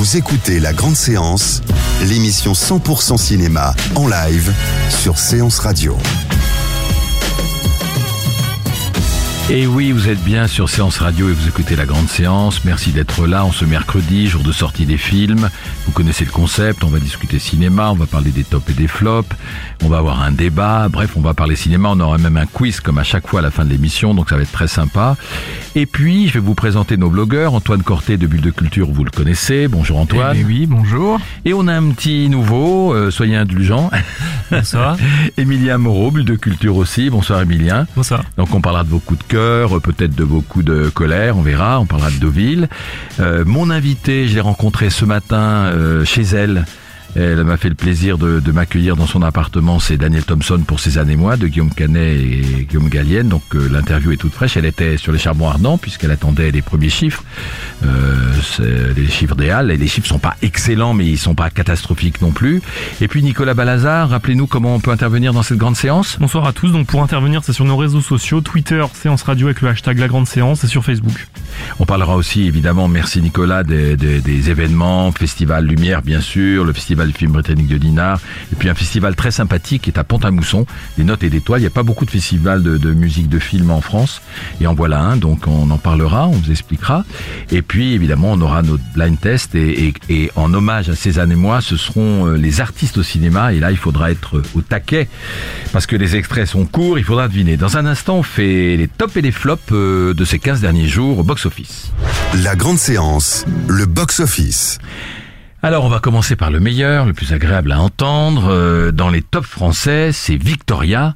Vous écoutez La Grande Séance, l'émission 100% cinéma en live sur Séance Radio. Et oui, vous êtes bien sur Séance Radio et vous écoutez la grande séance. Merci d'être là en ce mercredi, jour de sortie des films. Vous connaissez le concept, on va discuter cinéma, on va parler des tops et des flops, on va avoir un débat, bref, on va parler cinéma, on aura même un quiz comme à chaque fois à la fin de l'émission, donc ça va être très sympa. Et puis, je vais vous présenter nos blogueurs, Antoine Corté de Bulle de Culture, vous le connaissez. Bonjour Antoine. Eh oui, bonjour. Et on a un petit nouveau, euh, soyez indulgents. Bonsoir. Emilien Moreau, Bulle de Culture aussi. Bonsoir Emilien. Bonsoir. Donc on parlera de vos coups de cœur, peut-être de beaucoup de colère, on verra, on parlera de Deauville. Euh, mon invité, je l'ai rencontré ce matin euh, chez elle. Elle m'a fait le plaisir de, de m'accueillir dans son appartement. C'est Daniel Thompson pour ses années mois de Guillaume Canet et Guillaume Gallienne. Donc euh, l'interview est toute fraîche. Elle était sur les charbons ardents puisqu'elle attendait les premiers chiffres, euh, les chiffres réels. Et les chiffres sont pas excellents, mais ils sont pas catastrophiques non plus. Et puis Nicolas Balazar, rappelez-nous comment on peut intervenir dans cette grande séance. Bonsoir à tous. Donc pour intervenir, c'est sur nos réseaux sociaux, Twitter, séance radio avec le hashtag la grande séance et sur Facebook. On parlera aussi évidemment, merci Nicolas, des, des, des événements, Festival Lumière bien sûr, le Festival du film britannique de Dinard, et puis un festival très sympathique qui est à Pont-à-Mousson, des notes et des toiles. Il n'y a pas beaucoup de festivals de, musique de film en France, et en voilà un, donc on en parlera, on vous expliquera. Et puis évidemment, on aura notre blind test, et, et, et en hommage à Cézanne et moi, ce seront euh, les artistes au cinéma, et là il faudra être au taquet, parce que les extraits sont courts, il faudra deviner. Dans un instant, on fait les tops et les flops euh, de ces 15 derniers jours au box-office. La grande séance, le box-office. Alors on va commencer par le meilleur, le plus agréable à entendre. Euh, Dans les tops français, c'est Victoria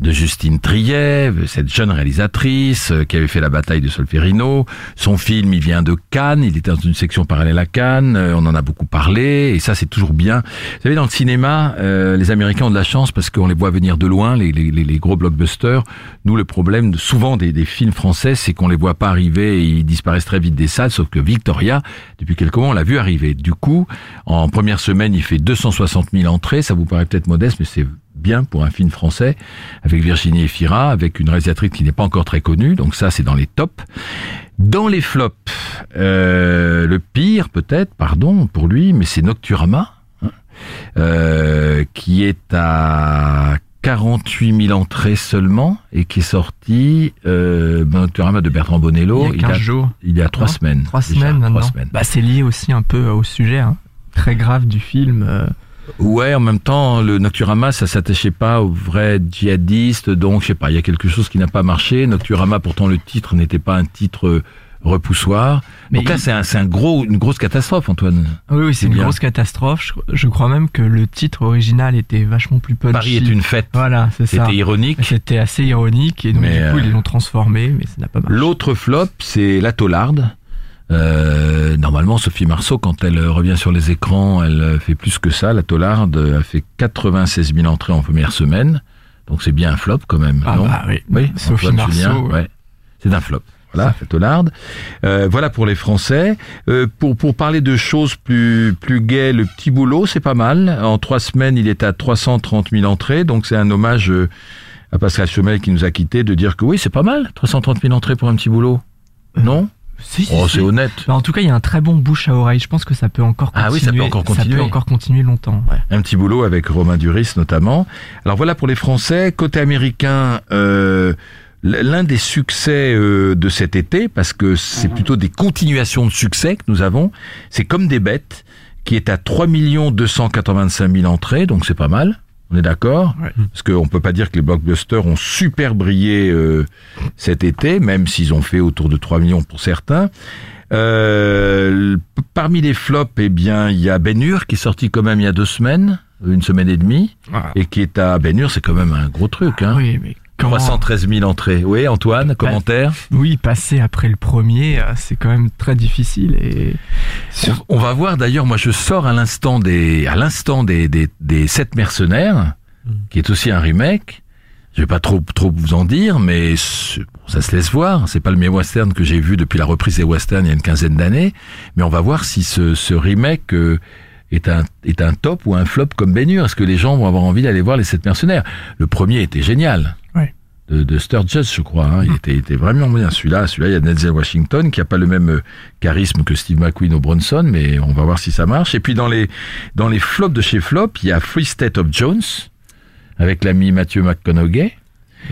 de Justine Triet, cette jeune réalisatrice euh, qui avait fait la bataille de Solferino. Son film, il vient de Cannes, il était dans une section parallèle à Cannes, euh, on en a beaucoup parlé, et ça c'est toujours bien. Vous savez, dans le cinéma, euh, les Américains ont de la chance parce qu'on les voit venir de loin, les, les, les gros blockbusters. Nous, le problème souvent des, des films français, c'est qu'on les voit pas arriver et ils disparaissent très vite des salles, sauf que Victoria, depuis quelques mois, on l'a vu arriver. Du coup, en première semaine, il fait 260 000 entrées, ça vous paraît peut-être modeste, mais c'est bien pour un film français, avec Virginie Efira, avec une réalisatrice qui n'est pas encore très connue, donc ça c'est dans les tops. Dans les flops, euh, le pire peut-être, pardon pour lui, mais c'est Nocturama, hein, euh, qui est à 48 000 entrées seulement et qui est sorti euh, Nocturama de Bertrand Bonello. Il y a 15 jours. Il y a trois non semaines. Trois déjà, semaines maintenant. Trois semaines. Bah, c'est lié aussi un peu au sujet hein, très grave du film. euh, Ouais, en même temps, le Nocturama, ça s'attachait pas aux vrais djihadistes, donc je sais pas, il y a quelque chose qui n'a pas marché. Nocturama, pourtant, le titre n'était pas un titre euh, repoussoir. Mais donc là, il- c'est un, c'est un gros, une grosse catastrophe, Antoine. Oui, oui, c'est une bien. grosse catastrophe. Je, je crois même que le titre original était vachement plus punchy. Paris est une fête. Voilà, c'est ça. C'était ironique. C'était assez ironique et donc Mais, du coup euh, ils l'ont transformé, mais ça n'a pas marché. L'autre flop, c'est La Taularde. Euh, normalement, Sophie Marceau, quand elle euh, revient sur les écrans, elle euh, fait plus que ça. La Taularde euh, a fait 96 000 entrées en première semaine. Donc c'est bien un flop quand même, Ah non bah oui. Oui, Sophie Marceau, ouais. C'est un flop. Voilà, la Taularde. Euh, voilà pour les Français. Euh, pour pour parler de choses plus plus gaies, le petit boulot, c'est pas mal. En trois semaines, il est à 330 000 entrées, donc c'est un hommage à Pascal Chemel qui nous a quittés de dire que oui, c'est pas mal, 330 000 entrées pour un petit boulot. Non Si, si, Oh, si. c'est honnête. Bah, en tout cas, il y a un très bon bouche à oreille. Je pense que ça peut encore continuer. Ah oui, ça peut encore continuer. Ça peut encore continuer longtemps. Ouais. Un petit boulot avec Romain Duris notamment. Alors voilà pour les Français. Côté américain, euh, l'un des succès euh, de cet été, parce que c'est plutôt des continuations de succès que nous avons, c'est Comme des bêtes, qui est à 3 285 000 entrées, donc c'est pas mal. On est d'accord Ouais. Parce qu'on peut pas dire que les blockbusters ont super brillé euh, cet été, même s'ils ont fait autour de 3 millions pour certains. Euh, parmi les flops, eh bien, il y a Ben Hur qui est sorti quand même il y a deux semaines, une semaine et demie, Ah. et qui est à Ben Hur, c'est quand même un gros truc. Hein. Oui, mais. 313 000 entrées. Oui, Antoine, commentaire Oui, passer après le premier, euh, c'est quand même très difficile et On- va voir d'ailleurs, moi je sors à l'instant des, à l'instant des, des, des sept mercenaires, qui est aussi un remake. Je vais pas trop, trop vous en dire, mais ça se laisse voir. C'est pas le meilleur western que j'ai vu depuis la reprise des westerns il y a une quinzaine d'années. Mais on va voir si ce, ce remake euh, est un, est un top ou un flop comme Hur. Est-ce que les gens vont avoir envie d'aller voir les sept mercenaires? Le premier était génial. De, de Sturges, je crois. hein. Il était, il était vraiment bien. Celui-là, celui-là, il y a Denzel Washington qui a pas le même euh, charisme que Steve McQueen ou Bronson, mais on va voir si ça marche. Et puis dans les dans les flops de chez Flop, il y a Free State of Jones avec l'ami Matthew McConaughey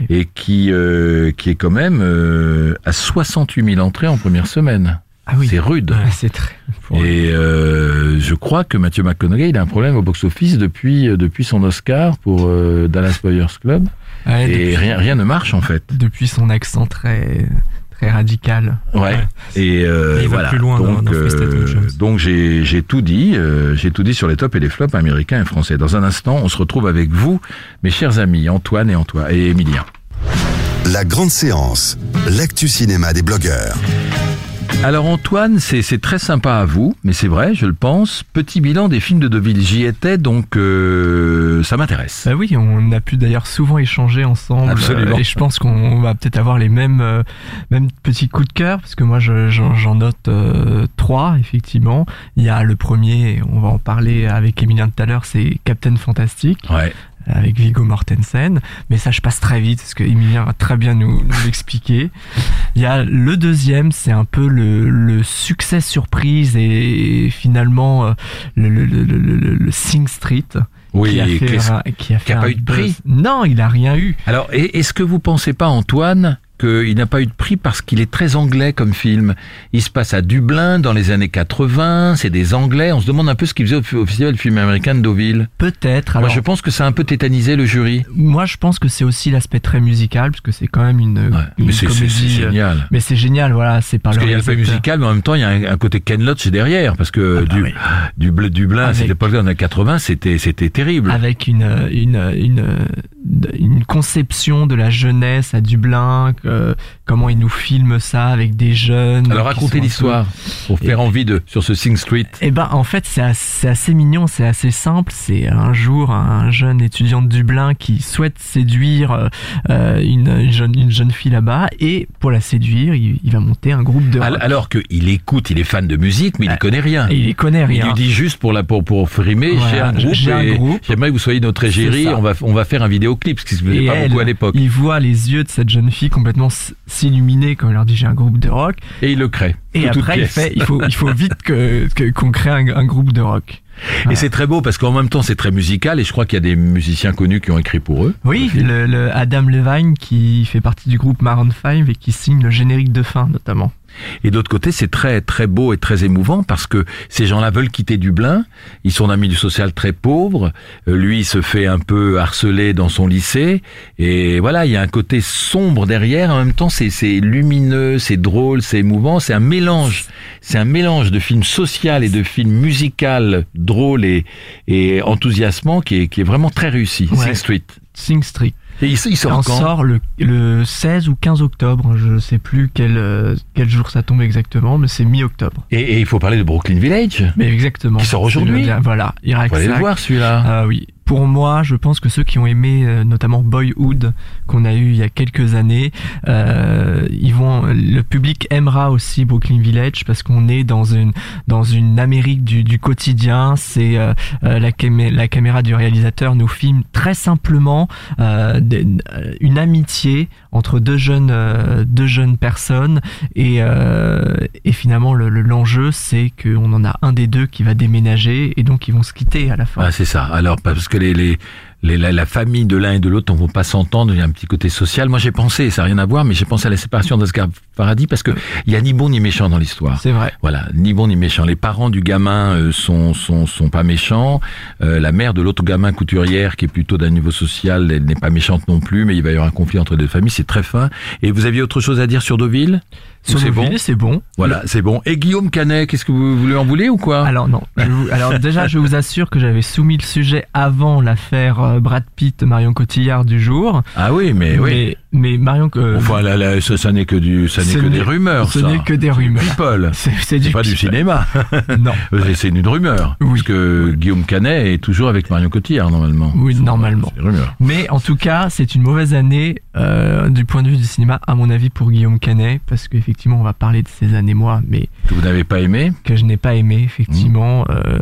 et qui euh, qui est quand même euh, à 68 000 entrées en première semaine. ah oui, C'est rude. C'est très. Et euh, je crois que Matthew McConaughey, il a un problème au box-office depuis depuis son Oscar pour Dallas Buyers Club Ouais, et depuis, rien rien ne marche en fait. depuis son accent très très radical. Ouais. Ouais. Et euh, Et il va voilà. plus loin dans- donc dans euh, donc j'ai j'ai tout dit, euh, j'ai tout dit sur les tops et les flops américains et français. Dans un instant, on se retrouve avec vous, mes chers amis Antoine et Antoine et Emilien. La grande séance, l'actu cinéma des blogueurs. Alors Antoine, c'est très sympa à vous, mais c'est vrai, je le pense. Petit bilan des films de Deville, j'y étais, donc euh, ça m'intéresse. Bah oui, on a pu d'ailleurs souvent échanger ensemble. Absolument. euh, et je pense qu'on va peut-être avoir les mêmes, euh, mêmes petits coups de cœur, parce que moi je- j'en note trois, effectivement. Il y a le premier, on va en parler avec Emilien tout à l'heure, c'est Captain Fantastic, Ouais. Avec Viggo Mortensen. Mais ça, je passe très vite, parce que Emilien va très bien nous, nous expliquer. Il y a le deuxième, c'est un peu le, le succès surprise et, finalement euh, le, le, le, le, le- le Sing Street Oui. qui a fait, un- qui a fait a pas eu de prix? Non, il a rien eu. Alors, est-ce que vous pensez pas, Antoine, qu'il n'a pas eu de prix parce qu'il est très anglais comme film Il se passe à Dublin dans les années 80, c'est des Anglais. On se demande un peu ce qu'ils faisaient au, festival du film américain de Deauville. Peut-être. Moi, je pense que ça a un peu tétanisé le jury. moi, je pense que c'est aussi l'aspect très musical, parce que c'est quand même une, Ouais, une mais c'est c'est- comédie. euh, génial. Mais c'est génial, voilà, c'est par Parce le qu'il y a l'aspect musical, mais en même temps, il y a un, un côté Ken Loach derrière, parce que Ah bah du, oui. du, bleu- Dublin, à Avec- cette époque-là, dans les années 80, c'était, c'était terrible. avec une, une, une, une conception de la jeunesse à Dublin, comment ils nous filment ça avec des jeunes. Alors, racontez l'histoire, pour faire envie de, sur ce Sing Street. Eh ben, en fait, c'est assez, mignon, c'est assez simple. C'est un jour un jeune étudiant de Dublin qui souhaite séduire euh, euh, une, une jeune, une jeune fille là-bas et pour la séduire, il, il va monter un groupe de rock. Al- Alors qu'il écoute, il est fan de musique, mais il Ah, ne connaît rien. il les connaît Il rien. lui dit juste pour la pour pour frimer, Voilà, j'ai un groupe, j'aimerais que vous soyez notre égérie, on va on va faire un vidéoclip, ce qui se faisait Et pas elle, beaucoup à l'époque. il voit les yeux de cette jeune fille complètement s'illuminer quand elle leur dit j'ai un groupe de rock. Et il le crée. Et après, il fait, il faut, il faut vite que, que- qu'on crée un, un groupe de rock. Et c'est très beau parce qu'en même temps c'est très musical et je crois qu'il y a des musiciens connus qui ont écrit pour eux. Oui, le, le Adam Levine qui fait partie du groupe Maroon 5 et qui signe le générique de fin notamment. Et d'autre côté, c'est très très beau et très émouvant parce que ces gens-là veulent quitter Dublin. Ils sont d'un milieu social très pauvre. Euh, Lui, il se fait un peu harceler dans son lycée. Et voilà, il y a un côté sombre derrière. En même temps, c'est lumineux, c'est drôle, c'est émouvant. C'est un mélange. C'est un mélange de film social et de film musical drôle et, et enthousiasmant qui est, qui est vraiment très réussi. Ouais. Sing Street. Sing Street. Et il, il sort quand sort le, le 16 ou 15 octobre, je sais plus quel, quel jour ça tombe exactement, mais c'est mi-octobre. et, et il faut parler de Brooklyn Village. Mais exactement. Qui sort aujourd'hui. Voilà, Il faut aller le voir celui-là. Ah oui. Pour moi, je pense que ceux qui ont aimé euh, notamment Boyhood qu'on a eu il y a quelques années, euh, ils vont, le public aimera aussi Brooklyn Village parce qu'on est dans une dans une Amérique du, du quotidien. C'est euh, euh, la, camé- la caméra du réalisateur nous filme très simplement euh, une amitié entre deux jeunes deux jeunes personnes et et finalement le- le- l'enjeu c'est qu'on en a un des deux qui va déménager et donc ils vont se quitter à la fin. Ah, c'est ça. Alors parce que les les les- la, la famille de l'un et de l'autre ne vont pas s'entendre, il y a un petit côté social. Moi j'ai pensé, ça n'a rien à voir, mais j'ai pensé à la séparation d'Oscar Paradis parce que il y a ni bon ni méchant dans l'histoire. C'est vrai. Voilà, ni bon ni méchant. Les parents du gamin euh, sont, sont sont pas méchants. Euh, la mère de l'autre gamin couturière, qui est plutôt d'un niveau social, elle n'est pas méchante non plus, mais il va y avoir un conflit entre les deux familles. C'est très fin. Et vous aviez autre chose à dire sur Deauville? Sur c'est bon c'est bon. Voilà, c'est bon. Et Guillaume Canet, qu'est-ce que vous voulez en voulez ou quoi? Alors non. Vous- alors déjà, je vous assure que j'avais soumis le sujet avant l'affaire euh, Brad Pitt Marion Cotillard du jour. Ah oui, mais oui. Mais, Marion. euh, Enfin, là, là, ça, ça n'est que du, ça n'est que des rumeurs. Ce ça. n'est que des rumeurs. People. C'est du pas du cinéma. Non. C'est- C'est une rumeur. Oui. Parce que Guillaume Canet est toujours avec Marion Cotillard, normalement. Oui, normalement. C'est une rumeur. Mais en tout cas, c'est une mauvaise année euh, du point de vue du cinéma, à mon avis, pour Guillaume Canet, parce qu'effectivement, on va parler de ces années moi, mais Que vous n'avez pas aimé que je n'ai pas aimé. Effectivement, euh,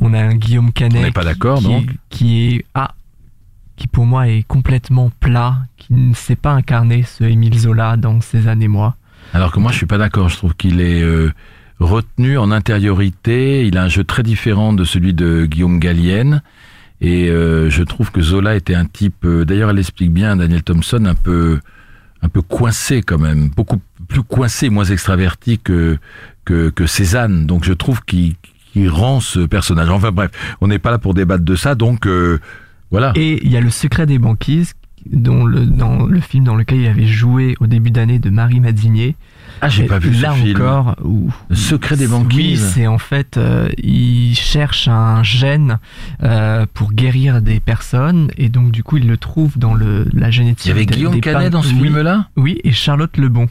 on a un Guillaume Canet. On n'est pas d'accord, donc Qui est ah, qui pour moi est complètement plat, qui ne sait pas incarner ce Émile Zola dans ces années moi. Alors que moi, je suis pas d'accord. Je trouve qu'il est euh, retenu en intériorité. Il a un jeu très différent de celui de Guillaume Gallienne. Et euh, je trouve que Zola était un type. euh, D'ailleurs, elle explique bien, Daniel Thompson, un peu, un peu coincé quand même, beaucoup plus coincé, moins extraverti que que, Cézanne. Donc, je trouve qu'il rend ce personnage. Enfin bref, on n'est pas là pour débattre de ça. Donc voilà. Et il y a le secret des banquises. Dont le, dans le film dans lequel il avait joué au début d'année de Marie Madinier. ah, j'ai pas vu là ce film. encore, où, Le secret des Oui, banquises. c'est en fait, euh, il cherche un gène euh, pour guérir des personnes et donc du coup il le trouve dans le la génétique. Il y avait Guillaume des Canet dans ce oui, film-là? Oui, et Charlotte Lebon.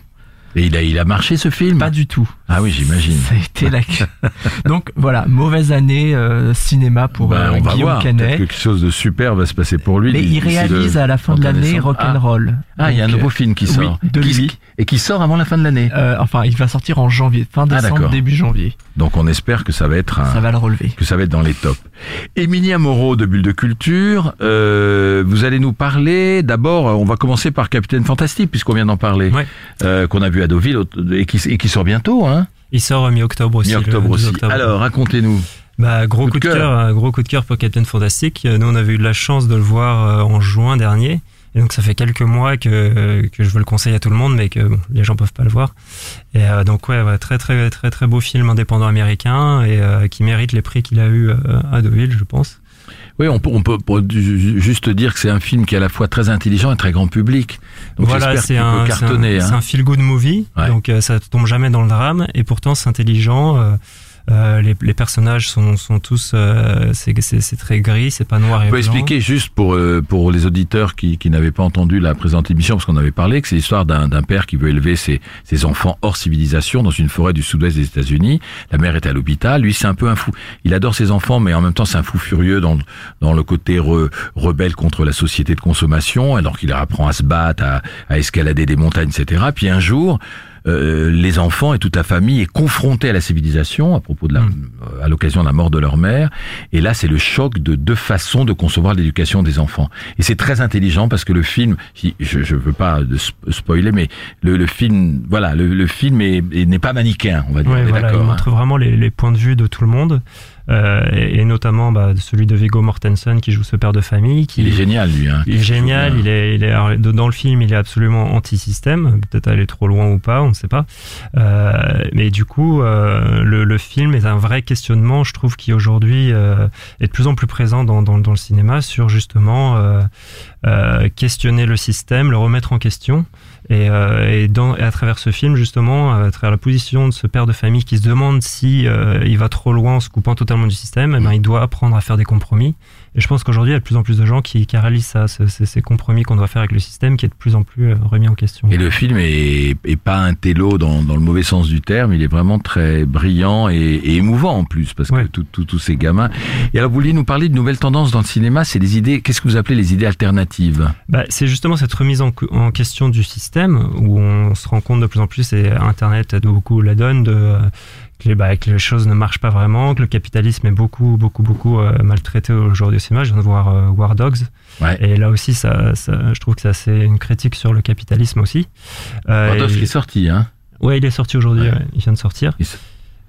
Et il a, il a marché ce film? Pas du tout. Ah oui, j'imagine. Ça a été la... donc voilà, mauvaise année euh, cinéma pour Ben, euh, on va Guillaume voir. Canet. que quelque chose de super va se passer pour lui. Mais il réalise le à la fin de 31 l'année. Rock'n'Roll. Ah, il y a un nouveau film qui oui, sort. de Qui- lui. Et qui sort avant la fin de l'année. euh, enfin, il va sortir en janvier, fin Ah, décembre, début janvier. Donc on espère que ça va être un, Ça va le relever. que ça va être dans les tops. Emilia Moreau de Bulle de Culture, euh, vous allez nous parler. D'abord, on va commencer par Capitaine Fantastique puisqu'on vient d'en parler, Ouais. euh, qu'on a vu à Deauville au- et qui, et qui sort bientôt, hein, Il sort euh, mi-octobre aussi. mi-octobre 12 aussi. octobre. Alors, racontez-nous. bah, gros coup coup, de cœur. un gros coup de cœur pour Captain Fantastic. Euh, Nous, on avait eu la chance de le voir euh, en juin dernier. Et donc, ça fait quelques mois que, que je veux le conseiller à tout le monde, mais que bon, les gens peuvent pas le voir. Et euh, donc, ouais, ouais, très, très, très, très beau film indépendant américain et euh, qui mérite les prix qu'il a eu euh, à Deauville, je pense. Oui, on peut, on peut juste dire que c'est un film qui est à la fois très intelligent et très grand public. Donc voilà, c'est un, c'est un- hein. un feel good movie, Ouais. donc euh, ça tombe jamais dans le drame, et pourtant c'est intelligent. euh, euh, les, les personnages sont, sont tous, euh, c'est très gris, c'est pas noir et On peut blanc. expliquer juste pour euh, pour les auditeurs qui, qui n'avaient pas entendu la présente émission, parce qu'on avait parlé, que c'est l'histoire d'un père qui veut élever ses, ses enfants hors civilisation dans une forêt du sud-ouest des États-Unis. La mère est à l'hôpital. Lui, c'est un peu un fou. Il adore ses enfants, mais en même temps, c'est un fou furieux dans dans le côté re- rebelle contre la société de consommation, alors qu'il leur apprend à se battre, à, à escalader des montagnes, etc. Puis un jour, euh, les enfants et toute la famille est confrontée à la civilisation à propos de la, euh, à l'occasion de la mort de leur mère. Et là, c'est le choc de deux façons de concevoir l'éducation des enfants. Et c'est très intelligent parce que le film, je ne veux pas spoiler, mais le, le film, voilà, le, le film est- est- n'est pas manichéen, on va dire. Ouais, voilà, il hein. montre vraiment les, les points de vue de tout le monde, euh, et, et notamment bah, celui de Viggo Mortensen qui joue ce père de famille. Qui, Il est génial, lui. Hein, Il est génial, il est, il est alors, dans le film, il est absolument anti-système, peut-être aller trop loin ou pas, on ne sait pas. Euh, mais du coup, euh, le, le film est un vrai questionnement, je trouve, qui aujourd'hui est de plus en plus présent dans, dans, dans le cinéma sur justement questionner le système, le remettre en question. Et, euh, et, et à travers ce film, justement, à travers la position de ce père de famille qui se demande si euh, il va trop loin en se coupant totalement du système, eh ben, il doit apprendre à faire des compromis. Et je pense qu'aujourd'hui, il y a de plus en plus de gens qui, qui réalisent ça, ce- ce- ces compromis qu'on doit faire avec le système, qui est de plus en plus euh, remis en question. Et le film est, est pas un télo dans, dans le mauvais sens du terme, il est vraiment très brillant et, et émouvant en plus, parce que Ouais. tout- tout- tous ces gamins. Et alors, vous vouliez nous parler de nouvelles tendances dans le cinéma, c'est les idées, qu'est-ce que vous appelez les idées alternatives? Bah, c'est justement cette remise en, en question du système où on se rend compte de plus en plus, et Internet aide beaucoup la donne, de, que, les, bah, que les choses ne marchent pas vraiment, que le capitalisme est beaucoup, beaucoup, beaucoup euh, maltraité aujourd'hui au cinéma. Je viens de voir euh, War Dogs. Ouais. Et là aussi, ça, ça, je trouve que c'est une critique sur le capitalisme aussi. Euh, Bordeaux et- qui est sorti, hein Ouais, il est sorti aujourd'hui, Ouais. ouais, il vient de sortir. Il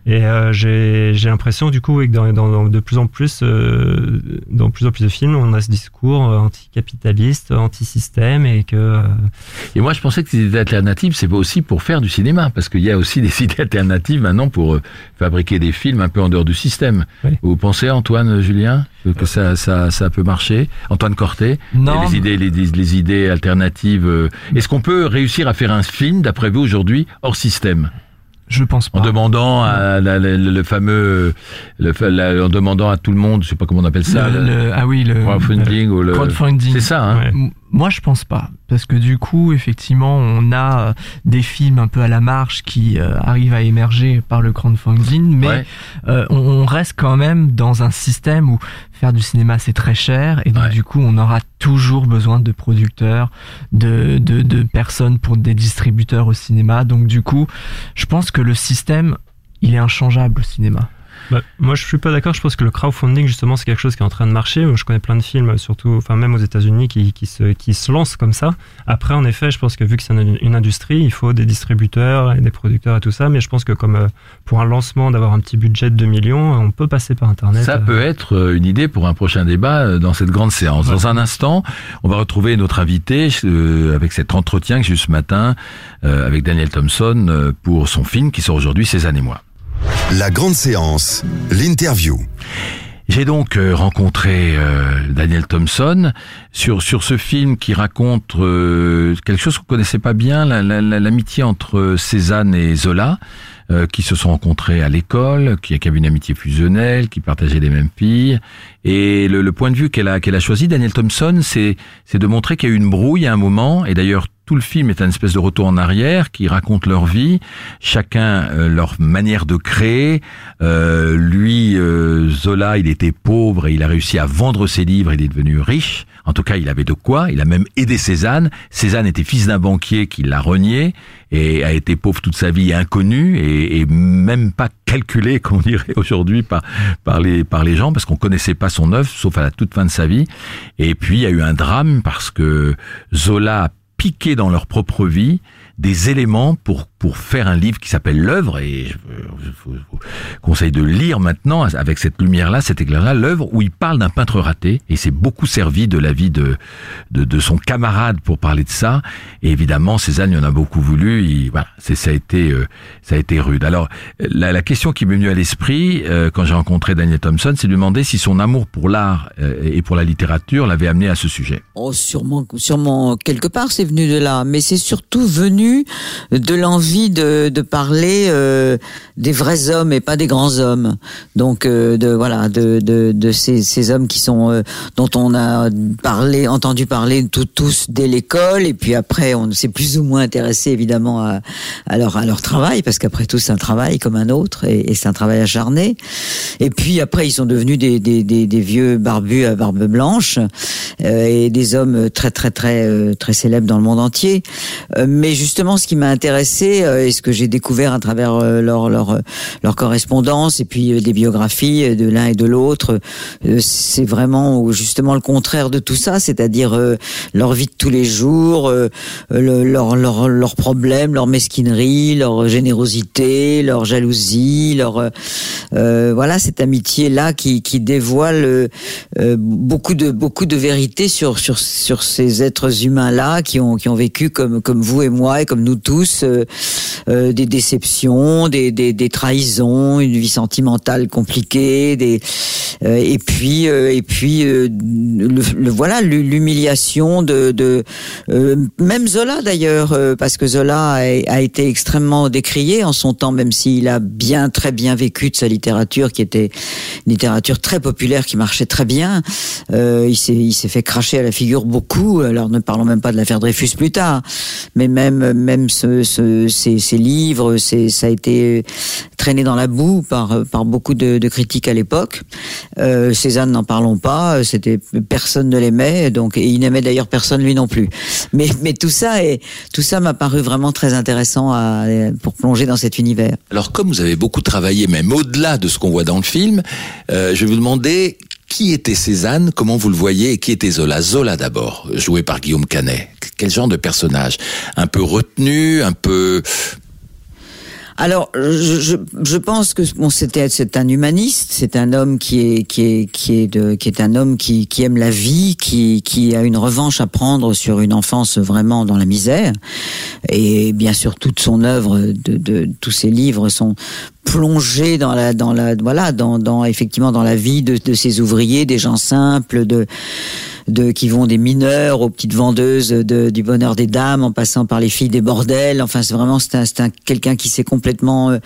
Et euh, j'ai j'ai l'impression du coup oui, que dans, dans- dans de plus en plus euh, dans plus en plus de films, on a ce discours euh, anticapitaliste, anti-système et que euh, Et moi, je pensais que ces idées alternatives, c'est aussi pour faire du cinéma, parce qu'il y a aussi des idées alternatives maintenant pour euh, fabriquer des films un peu en dehors du système. Oui. Vous pensez, Antoine, Julien, que, que ça, ça, ça peut marcher? Antoine Corté Non, les idées, les, les idées alternatives. euh, Est-ce qu'on peut réussir à faire un film, d'après vous, aujourd'hui, hors système? Je pense pas. En demandant à la- la- le, fameux, le, la- en demandant à tout le monde, je sais pas comment on appelle ça, Le- le, le- ah oui, le crowdfunding ou le, crowdfunding. c'est ça, hein Ouais. Moi, je pense pas, parce que du coup, effectivement, on a euh, des films un peu à la marge qui euh, arrivent à émerger par le crowdfunding, mais Ouais. euh, on, on reste quand même dans un système où faire du cinéma c'est très cher, et donc Ouais. du coup, on aura toujours besoin de producteurs, de, de, de personnes pour des distributeurs au cinéma. Donc du coup, je pense que le système, il est inchangeable au cinéma. Bah, moi, je suis pas d'accord. Je pense que le crowdfunding, justement, c'est quelque chose qui est en train de marcher. Je connais plein de films, surtout, enfin, même aux États-Unis, qui, qui, se, qui se lancent comme ça. Après, en effet, je pense que vu que c'est une, une industrie, il faut des distributeurs et des producteurs et tout ça. Mais je pense que comme euh, pour un lancement, d'avoir un petit budget de 2 millions, on peut passer par Internet. Ça euh, peut être euh, une idée pour un prochain débat dans cette grande séance. Ouais. Dans un instant, on va retrouver notre invité euh, avec cet entretien que j'ai eu ce matin euh, avec Daniel Thompson euh, pour son film qui sort aujourd'hui, Cézanne et moi. La grande séance, l'interview. J'ai donc euh, rencontré euh, Daniel Thompson sur sur ce film qui raconte euh, quelque chose qu'on connaissait pas bien, la- la- la- l'amitié entre Cézanne et Zola, euh, qui se sont rencontrés à l'école, qui, qui avaient une amitié fusionnelle, qui partageaient les mêmes filles. Et le, le point de vue qu'elle a qu'elle a choisi, Daniel Thompson, c'est c'est de montrer qu'il y a eu une brouille à un moment. Et d'ailleurs, tout le film est un espèce de retour en arrière qui raconte leur vie, chacun euh, leur manière de créer. Euh, lui, euh, Zola, il était pauvre et il a réussi à vendre ses livres. Il est devenu riche. En tout cas, il avait de quoi. Il a même aidé Cézanne. Cézanne était fils d'un banquier qui l'a renié et a été pauvre toute sa vie, inconnu et, et même pas calculé, comme on dirait aujourd'hui, par, par, les, par les gens, parce qu'on connaissait pas son œuvre, sauf à la toute fin de sa vie. Et puis, il y a eu un drame parce que Zola piqué dans leur propre vie des éléments pour pour faire un livre qui s'appelle l'œuvre et je, vous conseille de lire maintenant avec cette lumière là cet éclair là l'œuvre où il parle d'un peintre raté et c'est beaucoup servi de la vie de, de son camarade pour parler de ça et évidemment Cézanne il en a beaucoup voulu il, voilà ça a été euh, ça a été rude. Alors la, question qui m'est venue à l'esprit euh, quand j'ai rencontré Daniel Thompson c'est de demander si son amour pour l'art euh, et pour la littérature l'avait amené à ce sujet. Oh, sûrement, sûrement quelque part c'est venu de là, mais c'est surtout venu de l'envie de, de parler euh, des vrais hommes et pas des grands hommes. Donc euh, de voilà de, de, de ces, ces hommes qui sont euh, dont on a parlé, entendu parler tout, tous dès l'école et puis après on s'est plus ou moins intéressé évidemment à, à leur à leur travail parce qu'après tout c'est un travail comme un autre et, et c'est un travail acharné. Et puis après ils sont devenus des, des, des, vieux barbus à barbe blanche euh, et des hommes très très très euh, très célèbres dans le monde entier. Euh, mais justement, ce qui m'a intéressé euh, et ce que j'ai découvert à travers euh, leur leur leur correspondance et puis euh, des biographies euh, de l'un et de l'autre, euh, c'est vraiment justement le contraire de tout ça, c'est-à-dire euh, leur vie de tous les jours, euh, le- leur leur leurs problèmes, leur mesquinerie, leur générosité, leur jalousie, leur euh, euh, voilà cette amitié là qui qui dévoile euh, euh, beaucoup de beaucoup de vérité sur sur sur ces êtres humains là qui ont qui ont vécu comme comme vous et moi comme nous tous euh, euh, des déceptions, des, des des trahisons, une vie sentimentale compliquée, des euh, et puis et puis le, voilà l'hu- l'humiliation de de même Zola d'ailleurs parce que Zola a, été extrêmement décrié en son temps même s'il a bien très bien vécu de sa littérature qui était une littérature très populaire qui marchait très bien. Il s'est il s'est fait cracher à la figure beaucoup. Alors ne parlons même pas de l'affaire Dreyfus plus tard, mais même même ce, ce, ces, livres, ça a été traîné dans la boue par beaucoup de, critiques à l'époque. Euh, Cézanne n'en parlons pas. C'était personne ne l'aimait donc et il n'aimait d'ailleurs personne lui non plus. Mais tout ça est tout ça m'a paru vraiment très intéressant pour plonger dans cet univers. Alors comme vous avez beaucoup travaillé, même au-delà de ce qu'on voit dans le film, euh, je vais vous demander qui était Cézanne, comment vous le voyez, et qui était Zola? Zola d'abord, joué par Guillaume Canet. Quel genre de personnage? Un peu retenu, un peu... Alors, je, pense que c'est un humaniste, c'est un homme qui est un homme qui aime la vie, qui a une revanche à prendre sur une enfance vraiment dans la misère. Et bien sûr, toute son œuvre, de tous ses livres sont plongés dans la dans la voilà dans dans effectivement dans la vie de de ces ouvriers, des gens simples, de de qui vont des mineurs aux petites vendeuses de, du bonheur des dames, en passant par les filles des bordels. Enfin, c'est vraiment c'est un, un quelqu'un qui s'est complètement euh,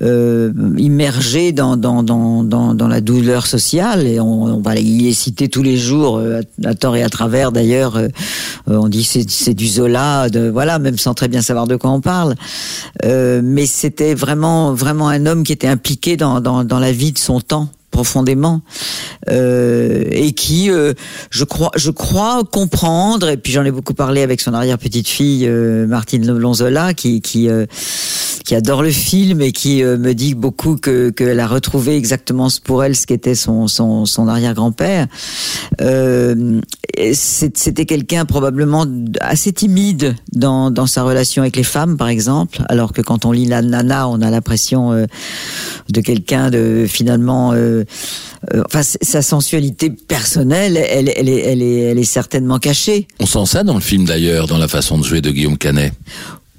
euh, immergé dans, dans, dans, dans, dans la douleur sociale et on, on va il est cité tous les jours euh, à, tort et à travers d'ailleurs. Euh, on dit c'est, c'est du Zola, de, voilà, même sans très bien savoir de quoi on parle. Euh, mais c'était vraiment vraiment un homme qui était impliqué dans, la vie de son temps profondément euh, et qui, euh, je crois, je crois comprendre. Et puis j'en ai beaucoup parlé avec son arrière petite fille euh, Martine Lonzola, qui qui qui adore le film et qui me dit beaucoup que qu'elle a retrouvé exactement pour elle ce qu'était son son, son arrière grand père. C'était quelqu'un probablement assez timide dans dans sa relation avec les femmes, par exemple, alors que quand on lit la Nana, on a l'impression de quelqu'un de finalement enfin, sa sensualité personnelle, elle, elle, est, elle, est, elle est certainement cachée. On sent ça dans le film d'ailleurs, dans la façon de jouer de Guillaume Canet.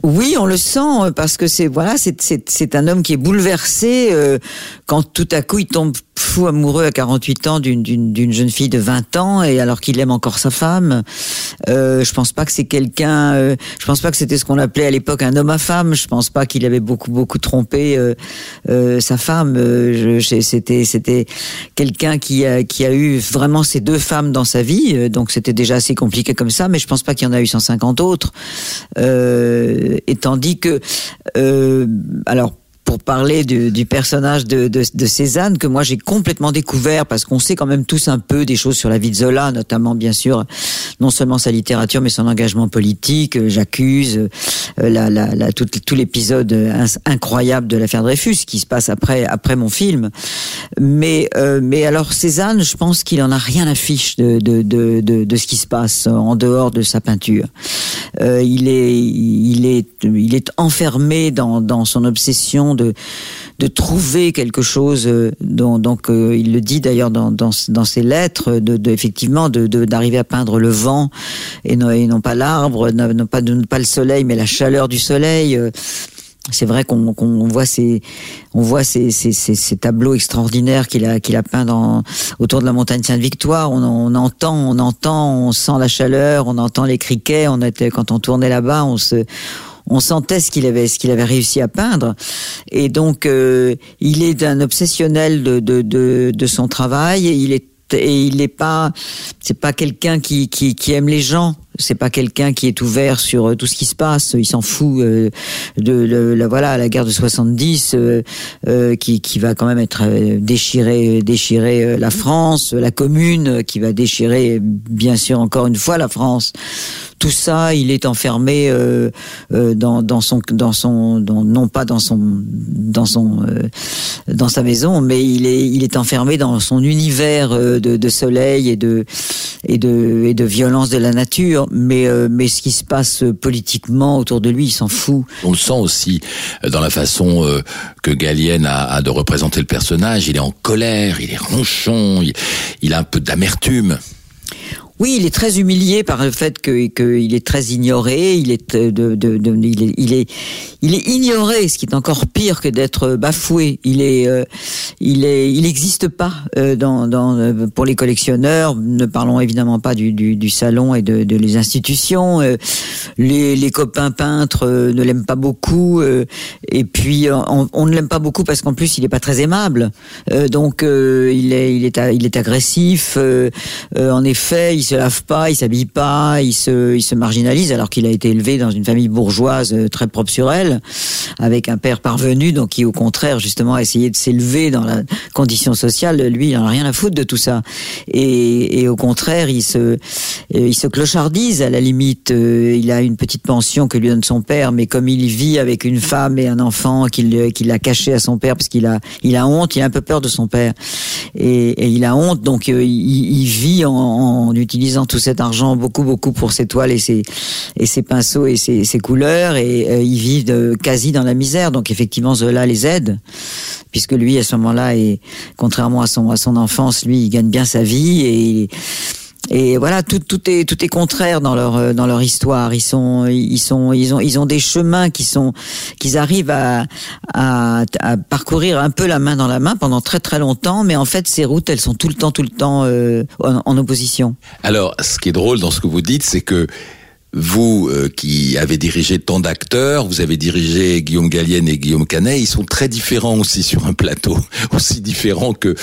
Oui, on le sent parce que c'est voilà, c'est c'est un homme qui est bouleversé euh, quand tout à coup il tombe fou amoureux à 48 ans d'une jeune fille de 20 ans et alors qu'il aime encore sa femme. Euh, je pense pas que c'est quelqu'un. Euh, je pense pas que c'était ce qu'on appelait à l'époque un homme à femme. Je pense pas qu'il avait beaucoup beaucoup trompé euh, euh sa femme. Euh, c'était c'était quelqu'un qui a qui a eu vraiment ces deux femmes dans sa vie. Donc c'était déjà assez compliqué comme ça. Mais je pense pas qu'il y en a eu 150 autres. et tandis que alors pour parler du, du personnage de, de, de, Cézanne que moi j'ai complètement découvert parce qu'on sait quand même tous un peu des choses sur la vie de Zola, notamment bien sûr non seulement sa littérature mais son engagement politique. Euh, j'accuse euh, la, la, la, tout, tout l'épisode incroyable de l'affaire Dreyfus qui se passe après après mon film. Mais euh, mais alors Cézanne, je pense qu'il en a rien à fiche de, de, de, de, de ce qui se passe en dehors de sa peinture. Euh, il est il est il est enfermé dans, dans son obsession de de trouver quelque chose. Euh, dont, donc euh, il le dit d'ailleurs dans, dans, ses lettres, de, de effectivement d'arriver à peindre le vent et non, pas l'arbre, non, pas non pas le soleil, mais la chaleur du soleil. Euh, c'est vrai qu'on voit ces on voit ces, ces, ces tableaux extraordinaires qu'il a qu'il a peint dans autour de la montagne Sainte-Victoire. On, on, entend, on entend, on sent la chaleur, on entend les criquets. On était quand on tournait là-bas, on se on sentait ce qu'il avait, ce qu'il avait réussi à peindre. Et donc, euh, il est un obsessionnel de, de, de, de son travail. Et il est et il n'est pas, c'est pas quelqu'un qui, qui, qui aime les gens c'est pas quelqu'un qui est ouvert sur euh, tout ce qui se passe. Il s'en fout euh, de, la voilà la guerre de 70 euh, qui, qui va quand même être déchiré déchirer la France, la commune qui va déchirer bien sûr encore une fois la France. Tout ça, il est enfermé dans, dans son dans son non pas dans son dans son dans sa maison, mais il est il est enfermé dans son univers de, de soleil et de et de et de violence de la nature mais, euh, mais ce qui se passe politiquement autour de lui, il s'en fout. On le sent aussi euh, dans la façon euh, que Gallienne a, a, de représenter le personnage. Il est en colère, il est ronchon, il, il a un peu d'amertume. Oui, il est très humilié par le fait qu'il que est très ignoré. Il est, de, de, de, il est, il est, ignoré, ce qui est encore pire que d'être bafoué. Il est, euh, il est, il n'existe pas euh, dans, dans, euh, pour les collectionneurs. Ne parlons évidemment pas du, du, du salon et de, de les institutions. les, les copains peintres ne l'aiment pas beaucoup. et puis on, on ne l'aime pas beaucoup parce qu'en plus il n'est pas très aimable. donc il est, il est, il est agressif. en effet, se lave pas, il s'habille pas, il se, il se marginalise alors qu'il a été élevé dans une famille bourgeoise euh, très propre sur elle, avec un père parvenu, donc qui au contraire justement a essayé de s'élever dans la condition sociale. Lui, il en a rien à foutre de tout ça. Et, et au contraire, il se, euh, il se clochardise à la limite. Euh, il a une petite pension que lui donne son père, mais comme il vit avec une femme et un enfant qu'il qu'il a caché à son père parce qu'il a, il a honte, il a un peu peur de son père et, il a honte, donc il, il vit en utilisant utilisant tout cet argent beaucoup beaucoup pour ses toiles et ses et ses pinceaux et ses, ses couleurs. Et euh, ils vivent de- quasi dans la misère. Donc effectivement Zola les aide. Puisque lui à ce moment-là et contrairement à son à son enfance, lui il gagne bien sa vie. Et et voilà, tout, tout est tout est contraire dans leur euh, dans leur histoire. Ils sont ils sont ils ont ils ont des chemins qui sont qu'ils arrivent à, à à parcourir un peu la main dans la main pendant très très longtemps, mais en fait ces routes elles sont tout le temps tout le temps euh, en, en opposition. Alors, ce qui est drôle dans ce que vous dites, c'est que vous, euh, qui avez dirigé tant d'acteurs, vous avez dirigé Guillaume Gallienne et Guillaume Canet, ils sont très différents aussi sur un plateau, aussi différents que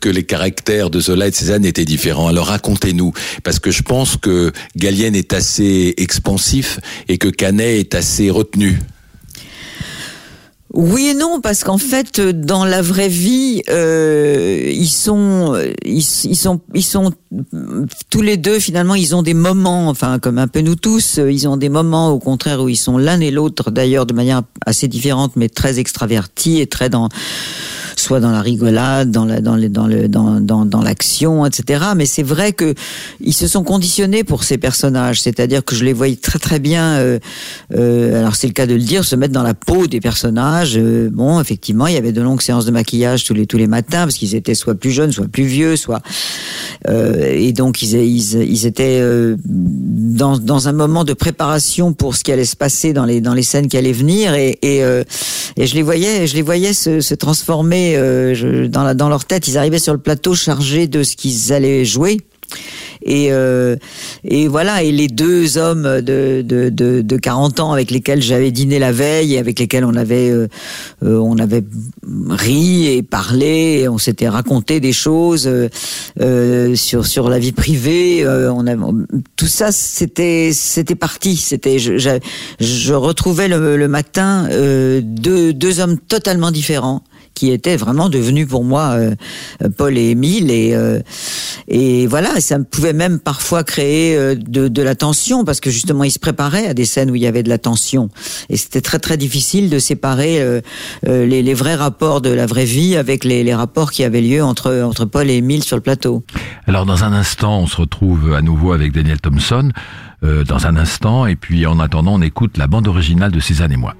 que les caractères de Zola et de Cézanne étaient différents. Alors racontez-nous, parce que je pense que Gallienne est assez expansif et que Canet est assez retenu. Oui et non, parce qu'en fait, dans la vraie vie, euh, ils sont, euh, sont, ils sont tous les deux finalement, ils ont des moments, enfin comme un peu nous tous, euh, ils ont des moments au contraire où ils sont l'un et l'autre d'ailleurs de manière assez différente, mais très extravertis et très dans soit dans la rigolade, dans la, dans le, dans le, dans, dans, dans l'action, etc. Mais c'est vrai que ils se sont conditionnés pour ces personnages. C'est-à-dire que je les voyais très très bien. Euh, euh, alors c'est le cas de le dire, se mettre dans la peau des personnages. Euh, bon, effectivement, il y avait de longues séances de maquillage tous les tous les matins parce qu'ils étaient soit plus jeunes, soit plus vieux, soit et donc ils, ils, ils étaient dans, dans un moment de préparation pour ce qui allait se passer dans les dans les scènes qui allaient venir et et, et je les voyais je les voyais se, se transformer euh, dans leur tête ils arrivaient sur le plateau chargés de ce qu'ils allaient jouer. Et euh, voilà. Et les deux hommes de de de, de 40 ans avec lesquels j'avais dîné la veille et avec lesquels on avait euh, on avait ri et parlé on s'était raconté des choses sur la vie privée tout ça c'était parti. Je, retrouvais le, matin deux hommes totalement différents qui étaient vraiment devenus pour moi euh, Paul et Émile et euh, et voilà ça pouvait même parfois créer euh, de, de la tension parce que justement ils se préparaient à des scènes où il y avait de la tension et c'était très très difficile de séparer euh, euh, les, les vrais rapports de la vraie vie avec les, les rapports qui avaient lieu entre entre Paul et Émile sur le plateau. Alors dans un instant, on se retrouve à nouveau avec Daniel Thompson, euh, dans un instant, et puis en attendant, on écoute la bande originale de Cézanne et moi.